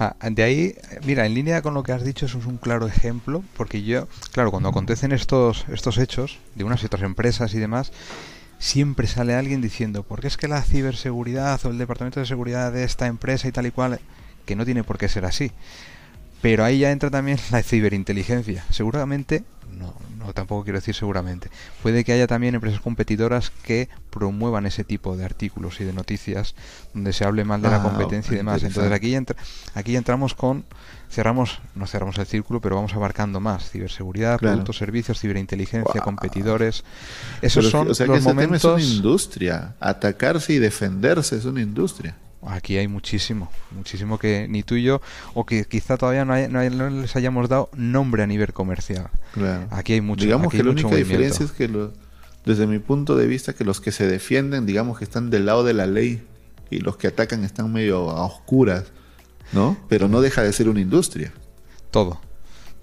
Ah, de ahí, mira, en línea con lo que has dicho, eso es un claro ejemplo, porque yo, claro, cuando acontecen estos, estos hechos de unas y otras empresas y demás, siempre sale alguien diciendo, ¿por qué es que la ciberseguridad o el departamento de seguridad de esta empresa y tal y cual que no tiene por qué ser así. Pero ahí ya entra también la ciberinteligencia. Seguramente, no, no tampoco quiero decir seguramente, puede que haya también empresas competidoras que promuevan ese tipo de artículos y de noticias donde se hable mal de la ah, competencia y demás. Entonces aquí, entra, aquí entramos con, cerramos, no cerramos el círculo, pero vamos abarcando más. Ciberseguridad, productos, servicios, ciberinteligencia, competidores. Esos son los momentos... es una industria. Atacarse y defenderse es una industria. Aquí hay muchísimo, muchísimo que ni tú y yo, o que quizá todavía no, les hayamos dado nombre a nivel comercial. Aquí hay mucho. Digamos que la única diferencia es que, desde mi punto de vista, que los que se defienden, digamos que están del lado de la ley y los que atacan están medio a oscuras, ¿no? Pero no deja de ser una industria. Todo,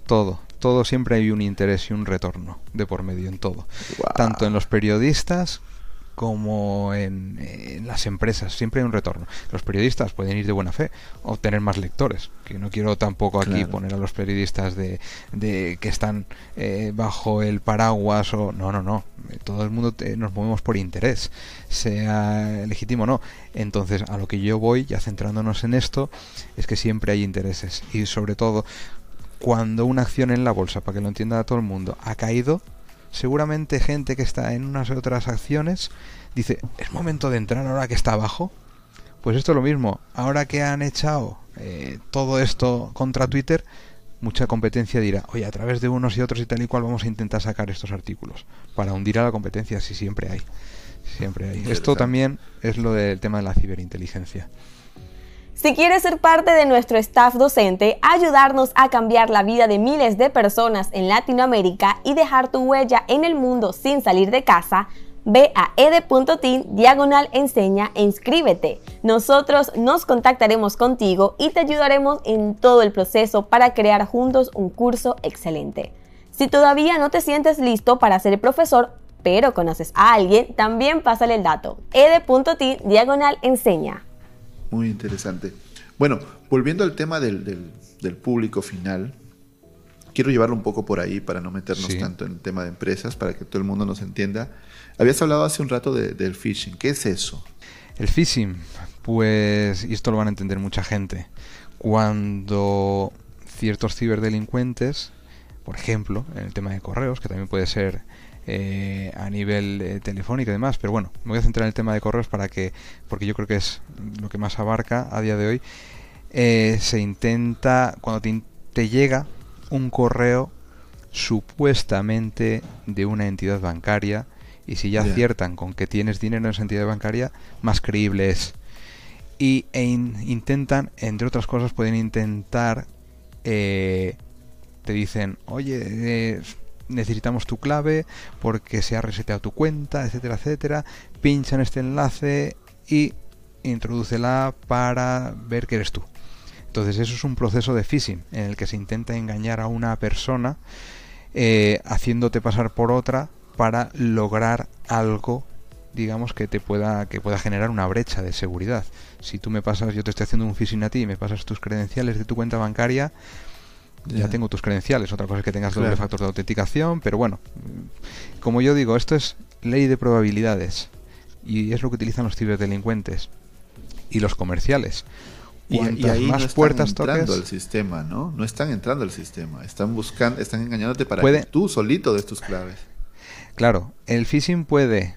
todo, todo siempre hay un interés y un retorno de por medio en todo. Tanto en los periodistas como en, las empresas, siempre hay un retorno. Los periodistas pueden ir de buena fe, obtener más lectores, que no quiero tampoco aquí poner a los periodistas de, de que están eh, bajo el paraguas o no, no, no, todo el mundo nos movemos por interés, sea legítimo o no. Entonces, a lo que yo voy, ya centrándonos en esto, es que siempre hay intereses y sobre todo cuando una acción en la bolsa, para que lo entienda todo el mundo, ha caído, seguramente gente que está en unas otras acciones dice, es momento de entrar ahora que está abajo. Pues esto es lo mismo, ahora que han echado eh, todo esto contra Twitter, mucha competencia dirá, oye, a través de unos y otros y tal y cual vamos a intentar sacar estos artículos para hundir a la competencia, si siempre hay. siempre hay. Esto también es lo del tema de la ciberinteligencia. Si quieres ser parte de nuestro staff docente, ayudarnos a cambiar la vida de miles de personas en Latinoamérica y dejar tu huella en el mundo sin salir de casa, ve a ed.tin diagonal enseña e inscríbete. Nosotros nos contactaremos contigo y te ayudaremos en todo el proceso para crear juntos un curso excelente. Si todavía no te sientes listo para ser profesor, pero conoces a alguien, también pásale el dato. ed.tin diagonal enseña. Muy interesante. Bueno, volviendo al tema del, público final, quiero llevarlo un poco por ahí para no meternos tanto en el tema de empresas, para que todo el mundo nos entienda. Habías hablado hace un rato del phishing. ¿Qué es eso? El phishing, pues, y esto lo van a entender mucha gente, cuando ciertos ciberdelincuentes, por ejemplo, en el tema de correos, que también puede ser eh, a nivel eh, telefónico y demás. Pero bueno, me voy a centrar en el tema de correos para que, porque yo creo que es lo que más abarca a día de hoy. Eh, se intenta, cuando te, llega un correo supuestamente de una entidad bancaria, y si ya aciertan con que tienes dinero en esa entidad bancaria, más creíble es. Y e intentan, entre otras cosas, pueden intentar, te dicen, oye, necesitamos tu clave porque se ha reseteado tu cuenta, etcétera, etcétera. Pincha en este enlace y introdúcela para ver que eres tú. Entonces eso es un proceso de phishing en el que se intenta engañar a una persona eh, haciéndote pasar por otra para lograr algo digamos que te pueda que pueda generar una brecha de seguridad. Si tú me pasas, yo te estoy haciendo un phishing a ti y me pasas tus credenciales de tu cuenta bancaria, ya tengo tus credenciales. Otra cosa es que tengas doble factor de autenticación, pero bueno, como yo digo, esto es ley de probabilidades y es lo que utilizan los ciberdelincuentes y los comerciales. Y, ahí más no están puertas entrando al sistema, ¿no? No están entrando al sistema, están buscando, están engañándote para que tú solito des tus claves. Claro, el phishing puede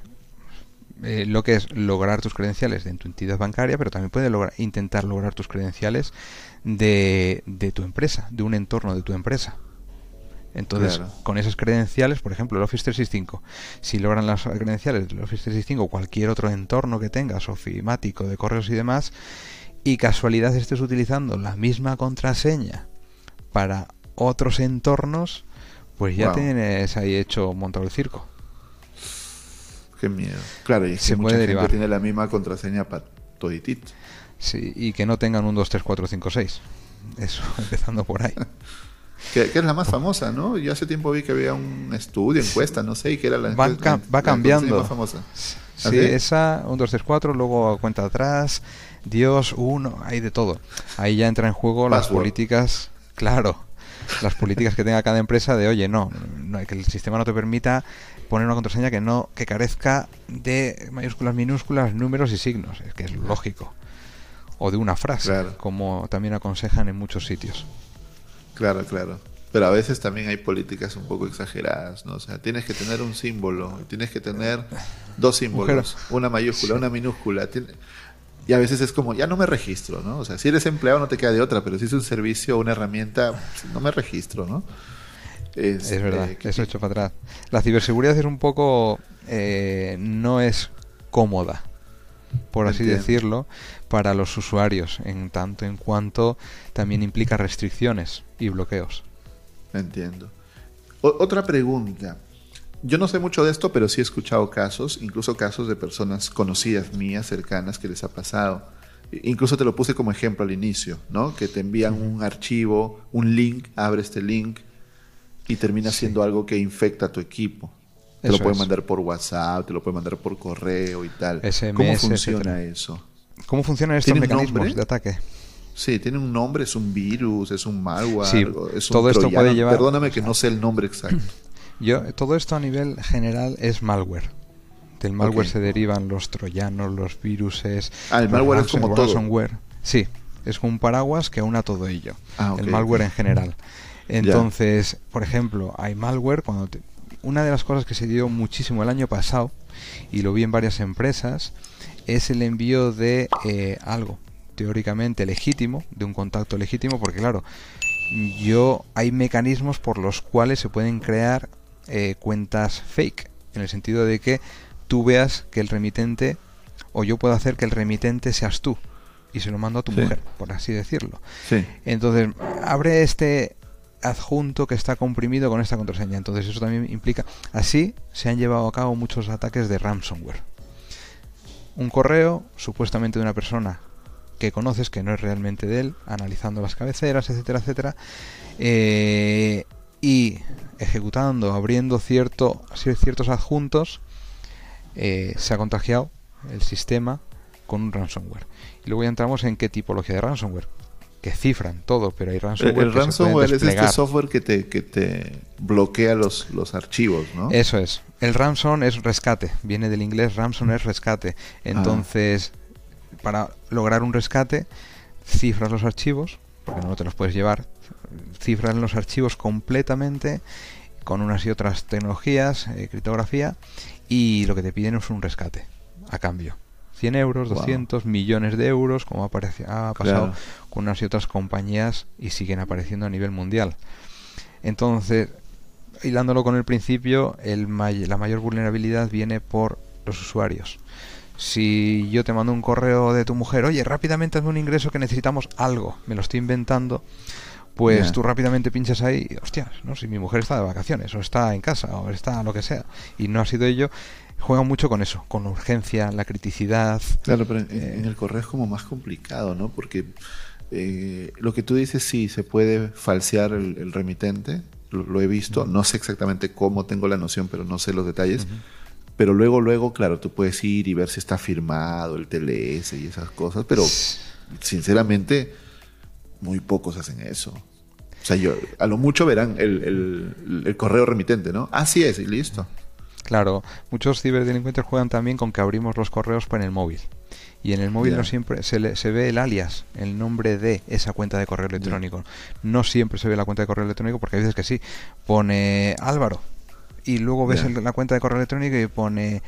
eh, lo que es lograr tus credenciales de tu entidad bancaria, pero también puede lograr, intentar lograr tus credenciales de, de tu empresa, de un entorno de tu empresa. Entonces, con esas credenciales, por ejemplo, el Office 365, si logran las credenciales del Office 365 o cualquier otro entorno que tengas, ofimático, de correos y demás, y casualidad estés utilizando la misma contraseña para otros entornos, pues ya tienes ahí hecho montado el circo. Qué miedo. Claro, y se mucha gente tiene la misma contraseña para toditito. Sí, y que no tengan un 2, 3, 4, 5, 6. Eso, empezando por ahí. que, es la más famosa, ¿no? Yo hace tiempo vi que había un estudio, encuesta, no sé, y que era la, va cambiando. Más famosa. Sí, esa, un 2, 3, 4, luego cuenta atrás, Dios, uno, hay de todo. Ahí ya entra en juego las políticas, claro, las políticas que tenga cada empresa de, oye, no, no, que el sistema no te permita poner una contraseña que no que carezca de mayúsculas, minúsculas, números y signos, es que es lógico. O de una frase, como también aconsejan en muchos sitios. Claro, claro. Pero a veces también hay políticas un poco exageradas, ¿no? O sea, tienes que tener un símbolo, tienes que tener dos símbolos, una mayúscula, una minúscula. Y a veces es como, ya no me registro, ¿no? O sea, si eres empleado no te queda de otra, pero si es un servicio o una herramienta, no me registro, ¿no? Es, verdad, eh, eso hecho para atrás. La ciberseguridad es un poco. Eh, no es cómoda, por así decirlo, para los usuarios, en tanto en cuanto también implica restricciones y bloqueos. Entiendo. otra pregunta. Yo no sé mucho de esto, pero sí he escuchado casos, incluso casos de personas conocidas mías, cercanas, que les ha pasado. Incluso te lo puse como ejemplo al inicio, ¿no? Que te envían un archivo, un link, abre este link, y termina siendo algo que infecta a tu equipo. Te lo pueden mandar por WhatsApp, te lo pueden mandar por correo y tal. ¿Cómo funciona eso? ¿Cómo funcionan estos mecanismos de ataque? Sí, tiene un nombre, es un virus, es un malware, sí, es un todo esto puede llevar... Perdóname que no sé el nombre exacto. Yo, todo esto a nivel general es malware. Del malware se derivan los troyanos, los viruses. Ah, el malware es como todo. Sí, es un paraguas que una todo ello. Ah, el malware en general. Entonces, por ejemplo, hay malware cuando una de las cosas que se dio muchísimo el año pasado y lo vi en varias empresas es el envío de eh, algo teóricamente legítimo, de un contacto legítimo, porque claro, yo hay mecanismos por los cuales se pueden crear eh, cuentas fake, en el sentido de que tú veas que el remitente, o yo puedo hacer que el remitente seas tú y se lo mando a tu mujer, por así decirlo. Entonces, abre este adjunto que está comprimido con esta contraseña. Entonces, eso también implica. Así se han llevado a cabo muchos ataques de ransomware. Un correo, supuestamente de una persona que conoces, que no es realmente de él, analizando las cabeceras, etcétera, etcétera, eh, y ejecutando, abriendo cierto, ciertos adjuntos, eh, se ha contagiado el sistema con un ransomware. Y luego ya entramos en qué tipología de ransomware. Que cifran todo, pero hay ransomware. El, ransomware es este software que te, que te bloquea los, los archivos, ¿no? Eso es. El ransom es rescate. Viene del inglés ransom es rescate. Ah. Entonces, para lograr un rescate, cifras los archivos, porque no te los puedes llevar. Cifras los archivos completamente con unas y otras tecnologías, eh, criptografía, y lo que te piden es un rescate a cambio. 100 euros, 200 millones de euros, como ha, pasado con unas y otras compañías y siguen apareciendo a nivel mundial. Entonces, hilándolo con el principio, el la mayor vulnerabilidad viene por los usuarios. Si yo te mando un correo de tu mujer, oye, rápidamente hazme un ingreso que necesitamos algo, me lo estoy inventando, pues tú rápidamente pinchas ahí, hostias, ¿no? Si mi mujer está de vacaciones, o está en casa, o está lo que sea, y no ha sido ello, juega mucho con eso, con urgencia, la criticidad. Claro, pero en, eh, el correo es como más complicado, ¿no? Porque eh, lo que tú dices, sí, se puede falsear el, remitente, lo, he visto, no sé exactamente cómo, tengo la noción, pero no sé los detalles. Pero luego, luego, claro, tú puedes ir y ver si está firmado el TLS y esas cosas, pero sinceramente muy pocos hacen eso. O sea, yo, a lo mucho verán el, correo remitente, ¿no? Así es, y listo. Claro, muchos ciberdelincuentes juegan también con que abrimos los correos por el móvil. Y en el móvil no siempre se, se, ve el alias, el nombre de esa cuenta de correo electrónico. No siempre se ve la cuenta de correo electrónico porque hay veces que sí. Pone Álvaro y luego ves la cuenta de correo electrónico y pone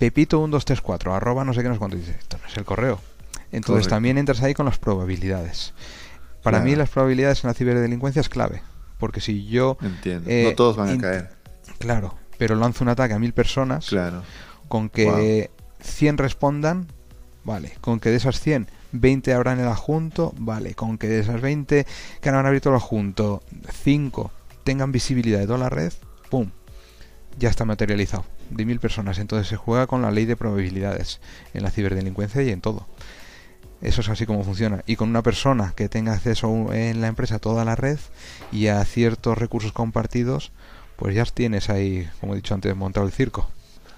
Pepito1234, arroba no sé qué nos cuánto. dice, esto no es el correo. Entonces también entras ahí con las probabilidades. Para mí las probabilidades en la ciberdelincuencia es clave. Porque si yo... Entiendo. Eh, no todos van a caer. Claro, pero lanzo un ataque a mil personas. Claro. Con que 100 respondan, vale. Con que de esas 100, 20 habrán el adjunto, vale. Con que de esas 20 que han abierto el adjunto, 5 tengan visibilidad de toda la red, ¡pum! Ya está materializado. De mil personas. Entonces se juega con la ley de probabilidades en la ciberdelincuencia y en todo. Eso es así como funciona. Y con una persona que tenga acceso en la empresa a toda la red y a ciertos recursos compartidos, pues ya tienes ahí, como he dicho antes, montado el circo.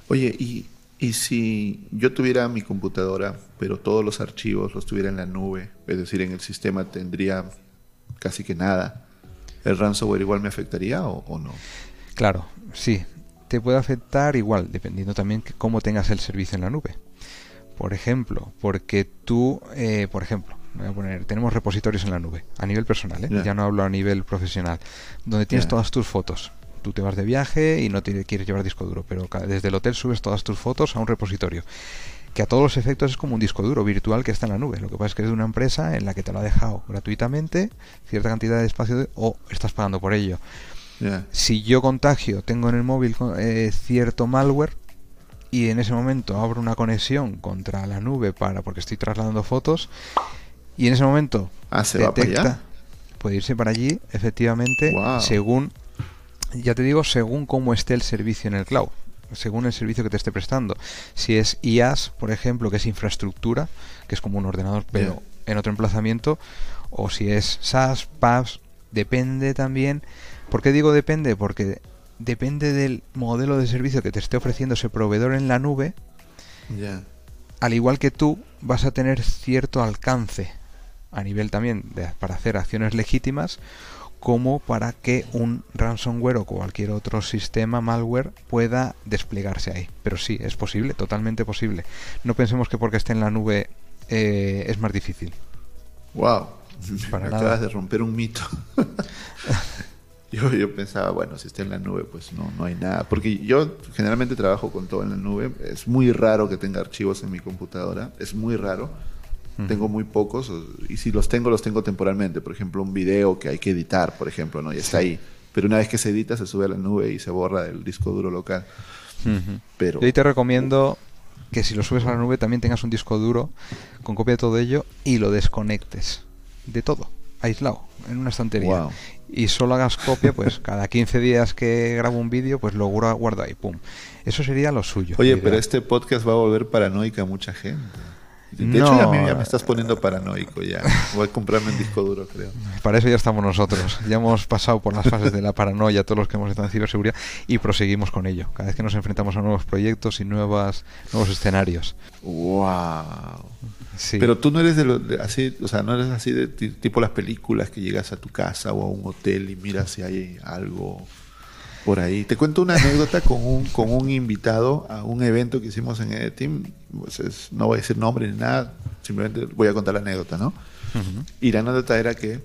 Oye, y, y si yo tuviera mi computadora, pero todos los archivos los tuviera en la nube, es decir, en el sistema tendría casi que nada, ¿el ransomware igual me afectaría o, o no? Claro, sí. Te puede afectar igual, dependiendo también de cómo tengas el servicio en la nube. Por ejemplo, porque tú, eh, por ejemplo, voy a poner, tenemos repositorios en la nube, a nivel personal, ¿eh? ya no hablo a nivel profesional, donde tienes todas tus fotos. Tú te vas de viaje y no te quieres llevar disco duro, pero desde el hotel subes todas tus fotos a un repositorio que a todos los efectos es como un disco duro virtual que está en la nube. Lo que pasa es que es de una empresa en la que te lo ha dejado gratuitamente, cierta cantidad de espacio o estás pagando por ello. Si yo contagio, tengo en el móvil eh, cierto malware, y en ese momento abro una conexión contra la nube para porque estoy trasladando fotos y en ese momento ah, detecta puede irse para allí efectivamente según ya te digo según cómo esté el servicio en el cloud según el servicio que te esté prestando. Si es IaaS por ejemplo que es infraestructura que es como un ordenador pero en otro emplazamiento o si es SaaS PaaS depende también. ¿por qué digo depende? porque depende del modelo de servicio que te esté ofreciendo ese proveedor en la nube, al igual que tú vas a tener cierto alcance a nivel también de, para hacer acciones legítimas como para que un ransomware o cualquier otro sistema malware pueda desplegarse ahí. Pero sí, es posible, totalmente posible. No pensemos que porque esté en la nube eh, es más difícil. Wow, para acabas de romper un mito. Yo, yo pensaba, bueno, si está en la nube, pues no, no hay nada. Porque yo generalmente trabajo con todo en la nube. Es muy raro que tenga archivos en mi computadora. Es muy raro. Tengo muy pocos. Y si los tengo, los tengo temporalmente. Por ejemplo, un video que hay que editar, por ejemplo, ¿no? Y está ahí. Pero una vez que se edita, se sube a la nube y se borra del disco duro local. Pero... Yo ahí te recomiendo que si lo subes a la nube también tengas un disco duro con copia de todo ello y lo desconectes de todo, aislado, en una estantería. Y solo hagas copia, pues cada 15 días que grabo un vídeo, pues lo guardo ahí, pum. Eso sería lo suyo. Oye, pero este podcast va a volver paranoica a mucha gente. De hecho, ya, me estás poniendo paranoico ya. Voy a comprarme un disco duro, creo. Para eso ya estamos nosotros. Ya hemos pasado por las fases de la paranoia, todos los que hemos estado en ciberseguridad, y proseguimos con ello. Cada vez que nos enfrentamos a nuevos proyectos y nuevas, nuevos escenarios. ¡Wow! Sí. Pero tú no eres de, lo, así, o sea, no eres así de tipo las películas que llegas a tu casa o a un hotel y miras si hay algo por ahí. Te cuento una anécdota con un, con un invitado a un evento que hicimos en Edeteam. Pues no voy a decir nombre ni nada, simplemente voy a contar la anécdota, ¿no? Y la anécdota era que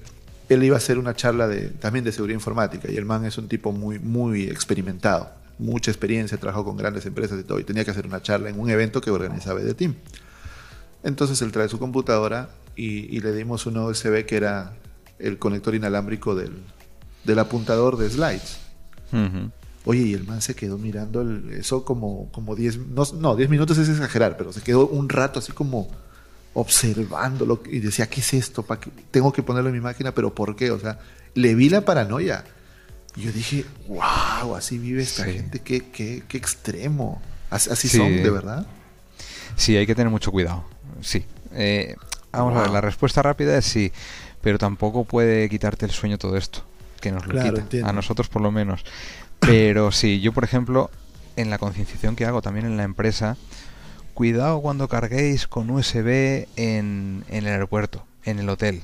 él iba a hacer una charla de, también de seguridad informática y el man es un tipo muy, muy experimentado, mucha experiencia, trabajó con grandes empresas y todo, y tenía que hacer una charla en un evento que organizaba Edeteam. Entonces él trae su computadora y, le dimos un USB que era el conector inalámbrico del, del apuntador de slides. Oye, y el man se quedó mirando eso como 10, como no, 10 minutos es exagerar, pero se quedó un rato así como observándolo y decía, ¿qué es esto? ¿Para Tengo que ponerlo en mi máquina, pero ¿por qué? O sea, le vi la paranoia. Y yo dije, wow, así vive esta gente, qué, qué, qué, extremo. Así, son, de verdad. Sí, hay que tener mucho cuidado. Sí. Eh, vamos a ver, la respuesta rápida es sí, pero tampoco puede quitarte el sueño todo esto que nos lo quita, a nosotros por lo menos. Pero sí, yo por ejemplo, en la concienciación que hago también en la empresa, cuidado cuando carguéis con USB en, el aeropuerto, en el hotel.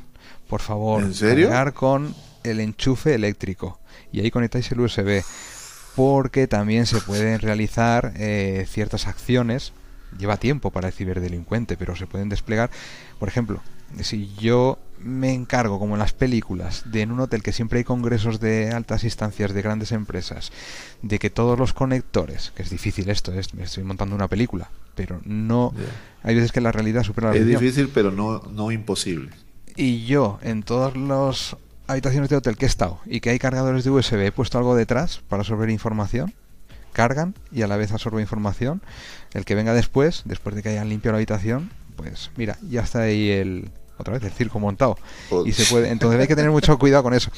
Por favor, ¿En serio? cargar con el enchufe eléctrico y ahí conectáis el USB porque también se pueden realizar eh, ciertas acciones lleva tiempo para el ciberdelincuente pero se pueden desplegar. Por ejemplo si yo me encargo, como en las películas, de en un hotel que siempre hay congresos de altas instancias de grandes empresas, de que todos los conectores, que es difícil esto, es, me estoy montando una película, pero no, hay veces que la realidad supera la Es difícil, pero no, no imposible. Y yo, en todas las habitaciones de hotel que he estado y que hay cargadores de USB, he puesto algo detrás para absorber información, cargan y a la vez absorbe información. El que venga después, después de que hayan limpiado la habitación, pues mira, ya está ahí el, otra vez el circo montado. Y se puede, entonces hay que tener mucho cuidado con eso.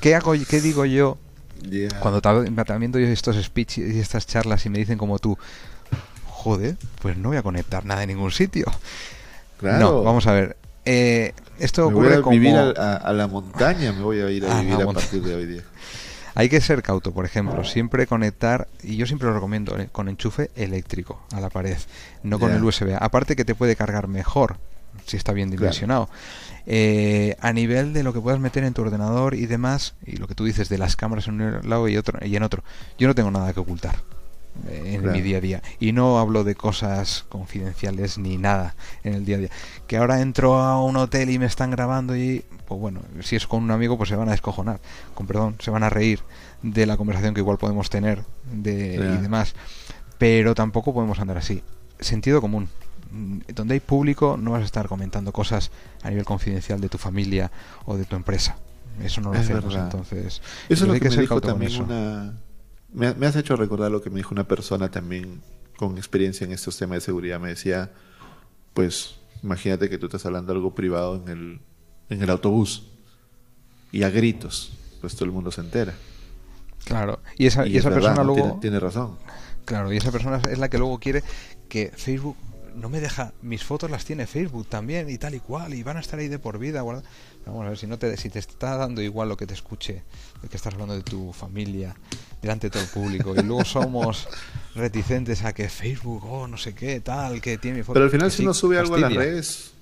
¿Qué hago, qué digo yo cuando también doy estos speeches y estas charlas y me dicen como tú, joder, pues no voy a conectar nada en ningún sitio. Claro. No, vamos a ver. Eh, esto ocurre voy a vivir a, la montaña, me voy a ir a, vivir a partir de hoy día. Hay que ser cauto, por ejemplo, siempre conectar, y yo siempre lo recomiendo, eh, con enchufe eléctrico a la pared, no con el USB. Aparte que te puede cargar mejor si está bien dimensionado. Eh, a nivel de lo que puedas meter en tu ordenador y demás, y lo que tú dices de las cámaras en un lado y, otro, y en otro, yo no tengo nada que ocultar en mi día a día. Y no hablo de cosas confidenciales ni nada en el día a día. Que ahora entro a un hotel y me están grabando y, pues bueno, si es con un amigo, pues se van a descojonar, con perdón, se van a reír de la conversación que igual podemos tener de, y demás. Pero tampoco podemos andar así. Sentido común. Donde hay público no vas a estar comentando cosas a nivel confidencial de tu familia o de tu empresa. Eso no lo hacemos, entonces. Eso es lo que, me dijo también una... Me, has hecho recordar lo que me dijo una persona también con experiencia en estos temas de seguridad. Me decía, pues, imagínate que tú estás hablando algo privado en el, en el autobús y a gritos, pues todo el mundo se entera. Claro, y esa, y esa persona luego... tiene razón. Claro, y esa persona es la que luego quiere que Facebook no me deja, mis fotos las tiene Facebook también y tal y cual, y van a estar ahí de por vida. Vamos a ver, si, no te, si te está dando igual lo que te escuche, de que estás hablando de tu familia delante de todo el público, y luego somos reticentes a que Facebook, oh, no sé qué, tal, que tiene mi foto. Pero al final, si uno sube algo a las redes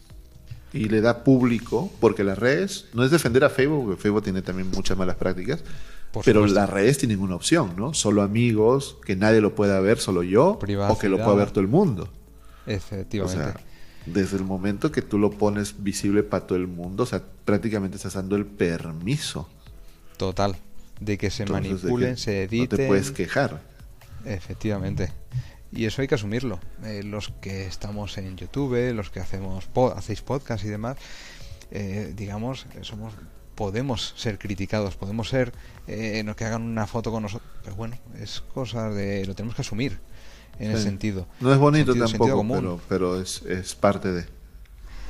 y le da público, porque las redes, no es defender a Facebook, porque Facebook tiene también muchas malas prácticas, pero las redes tienen una opción, ¿no? Solo amigos, que nadie lo pueda ver, solo yo, o que lo pueda ver todo el mundo. Efectivamente. O sea, desde el momento que tú lo pones visible para todo el mundo, o sea, prácticamente estás dando el permiso. Total. De que se manipulen, se editen. No te puedes quejar. Efectivamente. Y eso hay que asumirlo. Eh, los que estamos en YouTube, los que hacemos hacéis podcast y demás, eh, digamos, somos podemos ser criticados, podemos ser eh, que hagan una foto con nosotros, pero bueno, es cosa de lo tenemos que asumir en ese sentido. No es bonito tampoco, pero, pero es, es parte de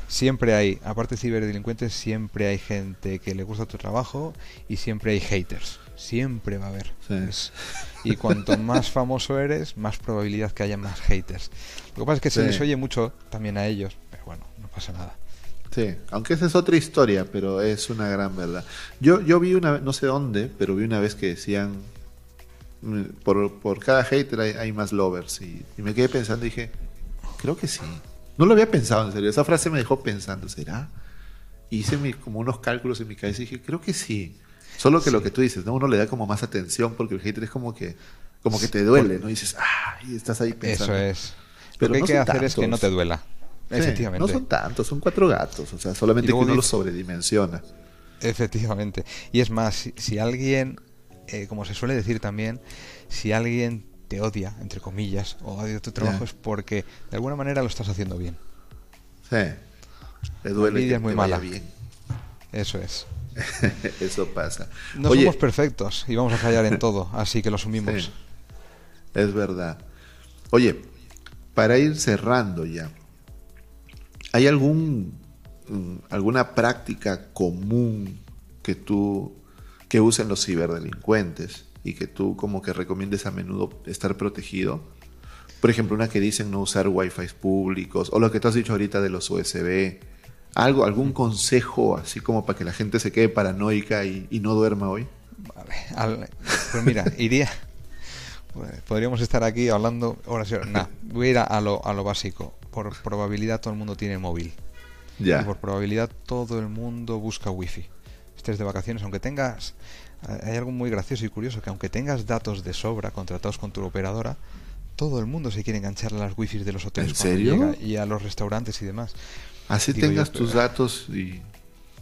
siempre hay, aparte de ciberdelincuentes, siempre hay gente que le gusta tu trabajo y siempre hay haters. Siempre va a haber. y cuanto más famoso eres, más probabilidad que haya más haters. Lo que pasa es que se les oye mucho también a ellos, pero bueno, no pasa nada. Sí, aunque esa es otra historia, pero es una gran verdad. Yo, yo vi una, no sé dónde, pero vi una vez que decían, por, por cada hater hay, más lovers. Y, y me quedé pensando y dije, creo que sí. No lo había pensado en serio. Esa frase me dejó pensando, ¿será? Hice como unos cálculos en mi cabeza y dije, creo que sí. Solo que lo que tú dices, ¿no? Uno le da como más atención porque el hater es como que, como que te duele, ¿no? Y dices, ah, y estás ahí pensando. Eso es. Pero lo que hay que hacer es que no te duela. Efectivamente. No son tantos, son cuatro gatos. O sea, solamente que uno los sobredimensiona. Efectivamente. Y es más, si, alguien, eh, como se suele decir también, si alguien te odia, entre comillas, o odia tu trabajo es porque de alguna manera lo estás haciendo bien. Sí. Le duele que muy mala. bien. Eso es. Eso pasa. No somos perfectos y vamos a fallar en todo, así que lo asumimos. Es verdad. Oye, para ir cerrando ya, ¿hay algún mm, alguna práctica común que tú que usen los ciberdelincuentes y que tú como que recomiendes a menudo estar protegido. Por ejemplo, una que dicen no usar wifi públicos, o lo que tú has dicho ahorita de los USB. Algo, algún consejo así como para que la gente se quede paranoica y, no duerma hoy. Vale, pues mira, iría. Podríamos estar aquí hablando horas y voy a ir a lo, a lo básico. Por probabilidad todo el mundo tiene móvil. Ya. Y por probabilidad todo el mundo busca wifi. Estés de vacaciones, aunque tengas hay algo muy gracioso y curioso, que aunque tengas datos de sobra contratados con tu operadora, todo el mundo se quiere enganchar a las wifi de los hoteles ¿En serio? y a los restaurantes y demás. Así tengas tus datos y...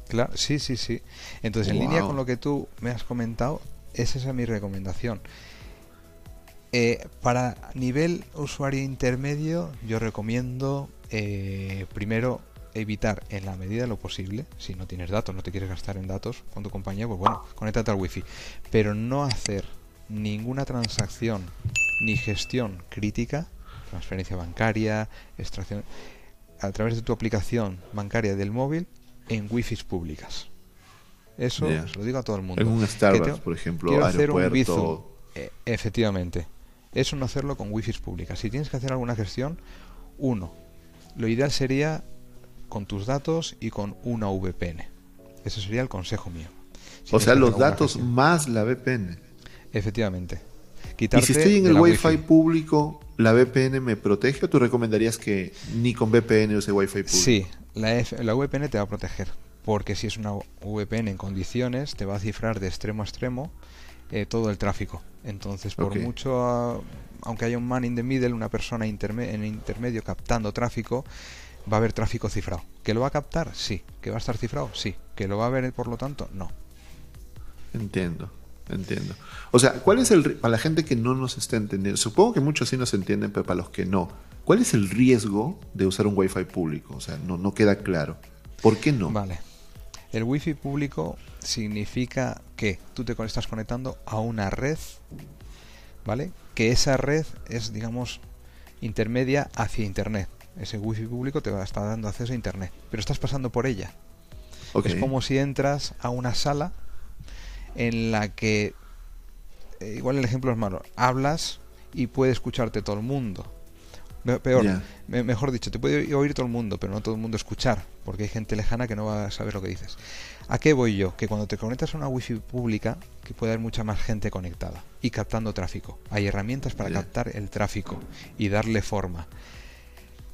Claro, sí, sí, sí. Entonces, en línea con lo que tú me has comentado, es esa mi recomendación. Eh, para nivel usuario intermedio, yo recomiendo eh, primero evitar en la medida de lo posible, si no tienes datos, no te quieres gastar en datos con tu compañía, pues bueno, conéctate al wifi. Pero no hacer ninguna transacción ni gestión crítica, transferencia bancaria, extracción, a través de tu aplicación bancaria del móvil en wifi públicas. Eso se lo digo a todo el mundo. En un Starbucks, por ejemplo, quiero hacer un eh, efectivamente. Eso no hacerlo con wifi públicas. Si tienes que hacer alguna gestión, uno, lo ideal sería con tus datos y con una VPN. Ese sería el consejo mío. o sea, los datos más la VPN. Efectivamente. y si estoy en el Wi-Fi público, ¿la VPN me protege o tú recomendarías que ni con VPN use Wi-Fi público? Sí, la, la VPN te va a proteger. Porque si es una VPN en condiciones, te va a cifrar de extremo a extremo eh, todo el tráfico. Entonces, por mucho, ah, aunque haya un man in the middle, una persona en intermedio captando tráfico, va a haber tráfico cifrado. ¿Que lo va a captar? Sí. ¿Que va a estar cifrado? Sí. ¿Que lo va a ver por lo tanto? No. Entiendo, entiendo. O sea, ¿cuál es el para la gente que no nos está entendiendo? Supongo que muchos sí nos entienden, pero para los que no, ¿cuál es el riesgo de usar un Wi-Fi público? O sea, no, no queda claro. ¿Por qué no? Vale. El Wi-Fi público significa que tú te estás conectando a una red, ¿vale? Que esa red es, digamos, intermedia hacia Internet ese wifi público te va a estar dando acceso a internet, pero estás pasando por ella. Es como si entras a una sala en la que, eh, igual el ejemplo es malo, hablas y puede escucharte todo el mundo. Peor, mejor dicho, te puede oír todo el mundo, pero no todo el mundo escuchar, porque hay gente lejana que no va a saber lo que dices. ¿A qué voy yo? Que cuando te conectas a una wifi pública, que puede haber mucha más gente conectada y captando tráfico. Hay herramientas para captar el tráfico y darle forma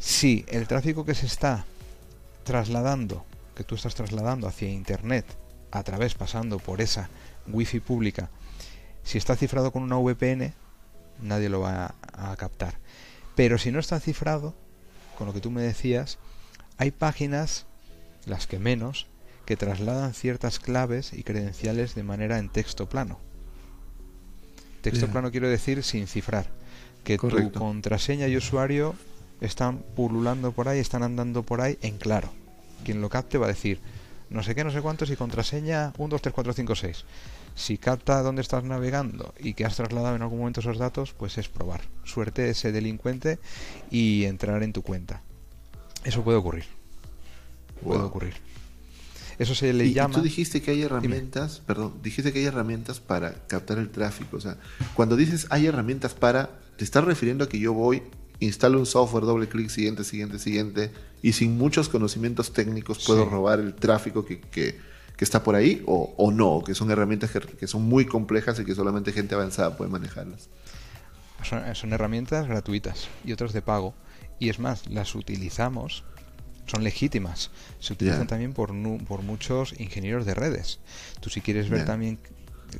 si el tráfico que se está trasladando, que tú estás trasladando hacia Internet, a través pasando por esa wifi pública, si está cifrado con una VPN, nadie lo va a, captar. Pero si no está cifrado, con lo que tú me decías, hay páginas, las que menos, que trasladan ciertas claves y credenciales de manera en texto plano. Texto plano quiero decir sin cifrar. Que tu contraseña y usuario están pululando por ahí, están andando por ahí en claro. Quien lo capte va a decir no sé qué, no sé cuántos y contraseña 1, 2, 3, 4, 5, 6. Si capta dónde estás navegando y que has trasladado en algún momento esos datos, pues es probar. Suerte ese delincuente y entrar en tu cuenta. Eso puede ocurrir. Puede ocurrir. Eso se le llama. Y tú dijiste que hay herramientas, perdón, dijiste que hay herramientas para captar el tráfico. O sea, cuando dices hay herramientas para, te estás refiriendo a que yo voy, instalo un software, doble clic, siguiente, siguiente, siguiente, y sin muchos conocimientos técnicos puedo robar el tráfico que, que, que, está por ahí, o, o no, que son herramientas que, que, son muy complejas y que solamente gente avanzada puede manejarlas. Son, son herramientas gratuitas y otras de pago. Y es más, las utilizamos son legítimas. Se utilizan también por, por muchos ingenieros de redes. Tú si quieres ver también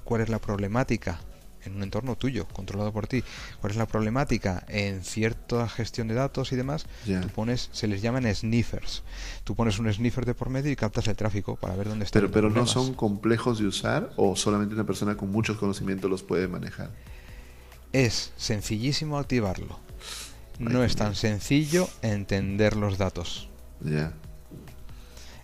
cuál es la problemática en un entorno tuyo, controlado por ti, cuál es la problemática en cierta gestión de datos y demás, tú pones, se les llaman sniffers. Tú pones un sniffer de por medio y captas el tráfico para ver dónde está. Pero, pero no son complejos de usar o solamente una persona con muchos conocimientos los puede manejar. Es sencillísimo activarlo. no es tan sencillo entender los datos. Ya.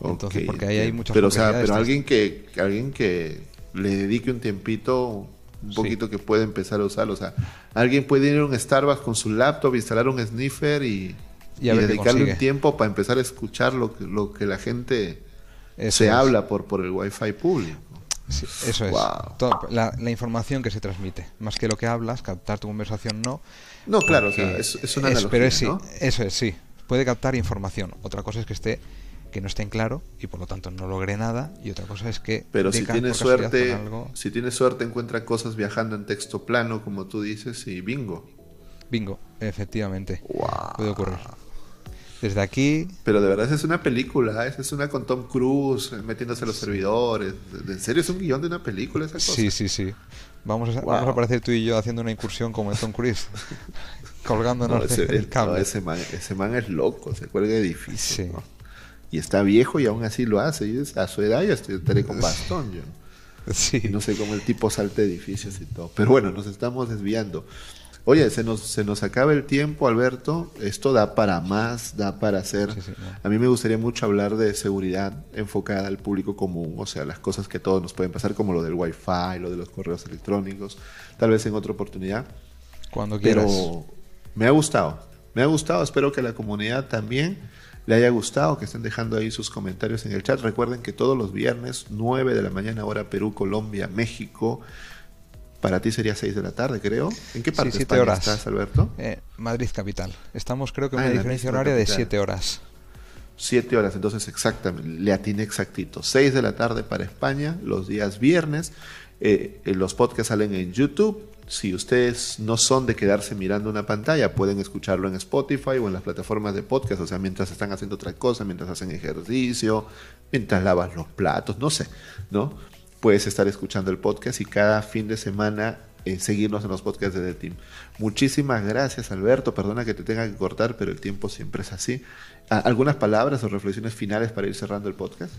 Entonces, porque ahí hay muchas Pero, o sea, pero alguien que, alguien que le dedique un tiempito, un poquito que puede empezar a usarlo. O sea, alguien puede ir a un Starbucks con su laptop, instalar un sniffer y, y, dedicarle un tiempo para empezar a escuchar lo que, lo que la gente se habla por, por el wifi público. eso es. la, la, información que se transmite. Más que lo que hablas, captar tu conversación no. No, claro, o sea, es, es una analogía, pero sí, eso es, sí puede captar información. Otra cosa es que esté que no esté en claro y por lo tanto no logre nada. Y otra cosa es que pero si tiene suerte si tiene suerte encuentra cosas viajando en texto plano como tú dices y bingo. Bingo efectivamente. Puede ocurrir. Desde aquí pero de verdad es una película ¿eh? es una con Tom Cruise metiéndose a los servidores. En serio es un guion de una película esa cosa sí sí sí. Vamos a, vamos a aparecer tú y yo haciendo una incursión como en Tom Cruise colgándonos ese, el cable. ese, man, ese, man, es loco, se cuelga difícil. Y está viejo y aún así lo hace. Y a su edad ya estaré con bastón yo. Sí. Y no sé cómo el tipo salta edificios y todo. Pero bueno, nos estamos desviando. Oye, se nos, se nos acaba el tiempo, Alberto. Esto da para más, da para hacer. A mí me gustaría mucho hablar de seguridad enfocada al público común, o sea, las cosas que todos nos pueden pasar, como lo del Wi-Fi, lo de los correos electrónicos, tal vez en otra oportunidad. Cuando quieras. Pero me ha gustado, me ha gustado, espero que la comunidad también le haya gustado, que estén dejando ahí sus comentarios en el chat. Recuerden que todos los viernes, 9 de la mañana, hora Perú, Colombia, México. Para ti sería 6 de la tarde, creo. ¿En qué parte de horas. estás, Alberto? Eh, Madrid capital. Estamos, creo que, en ah, una diferencia horaria de 7 horas. 7 horas, entonces exactamente, le atiné exactito. 6 de la tarde para España, los días viernes. Eh, los podcasts salen en YouTube, si ustedes no son de quedarse mirando una pantalla, pueden escucharlo en Spotify o en las plataformas de podcast, o sea, mientras están haciendo otra cosa, mientras hacen ejercicio, mientras lavas los platos, no sé, ¿no? Puedes estar escuchando el podcast y cada fin de semana eh, seguirnos en los podcasts de The Team. Muchísimas gracias, Alberto. Perdona que te tenga que cortar, pero el tiempo siempre es así. Ah, ¿Algunas palabras o reflexiones finales para ir cerrando el podcast?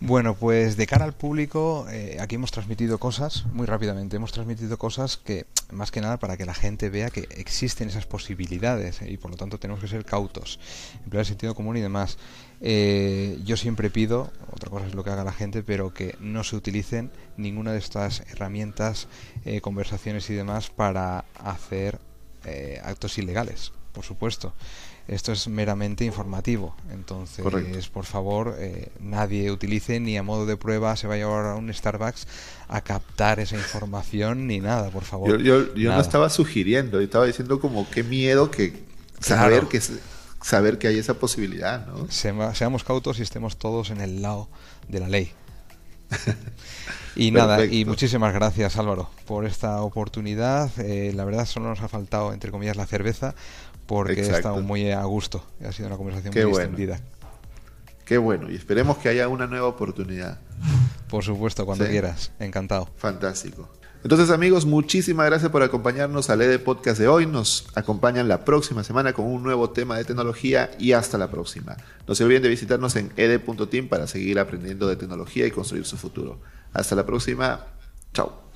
Bueno, pues de cara al público, eh, aquí hemos transmitido cosas muy rápidamente. Hemos transmitido cosas que, más que nada, para que la gente vea que existen esas posibilidades eh, y por lo tanto tenemos que ser cautos, emplear el sentido común y demás. Eh, yo siempre pido, otra cosa es lo que haga la gente, pero que no se utilicen ninguna de estas herramientas, conversaciones y demás para hacer actos ilegales, por supuesto. Esto es meramente informativo. Entonces, por favor, eh, nadie utilice ni a modo de prueba se vaya a un Starbucks a captar esa información ni nada, por favor. Yo, no estaba sugiriendo, yo estaba diciendo como qué miedo que saber que saber que hay esa posibilidad, ¿no? seamos cautos y estemos todos en el lado de la ley. y nada, y muchísimas gracias Álvaro por esta oportunidad. Eh, la verdad solo nos ha faltado, entre comillas, la cerveza, porque he estado muy a gusto. Ha sido una conversación muy extendida. Qué bueno, y esperemos que haya una nueva oportunidad. Por supuesto, cuando quieras. Encantado. Fantástico. Entonces, amigos, muchísimas gracias por acompañarnos al EDE Podcast de hoy. Nos acompañan la próxima semana con un nuevo tema de tecnología y hasta la próxima. No se olviden de visitarnos en ed.team para seguir aprendiendo de tecnología y construir su futuro. Hasta la próxima. Chao.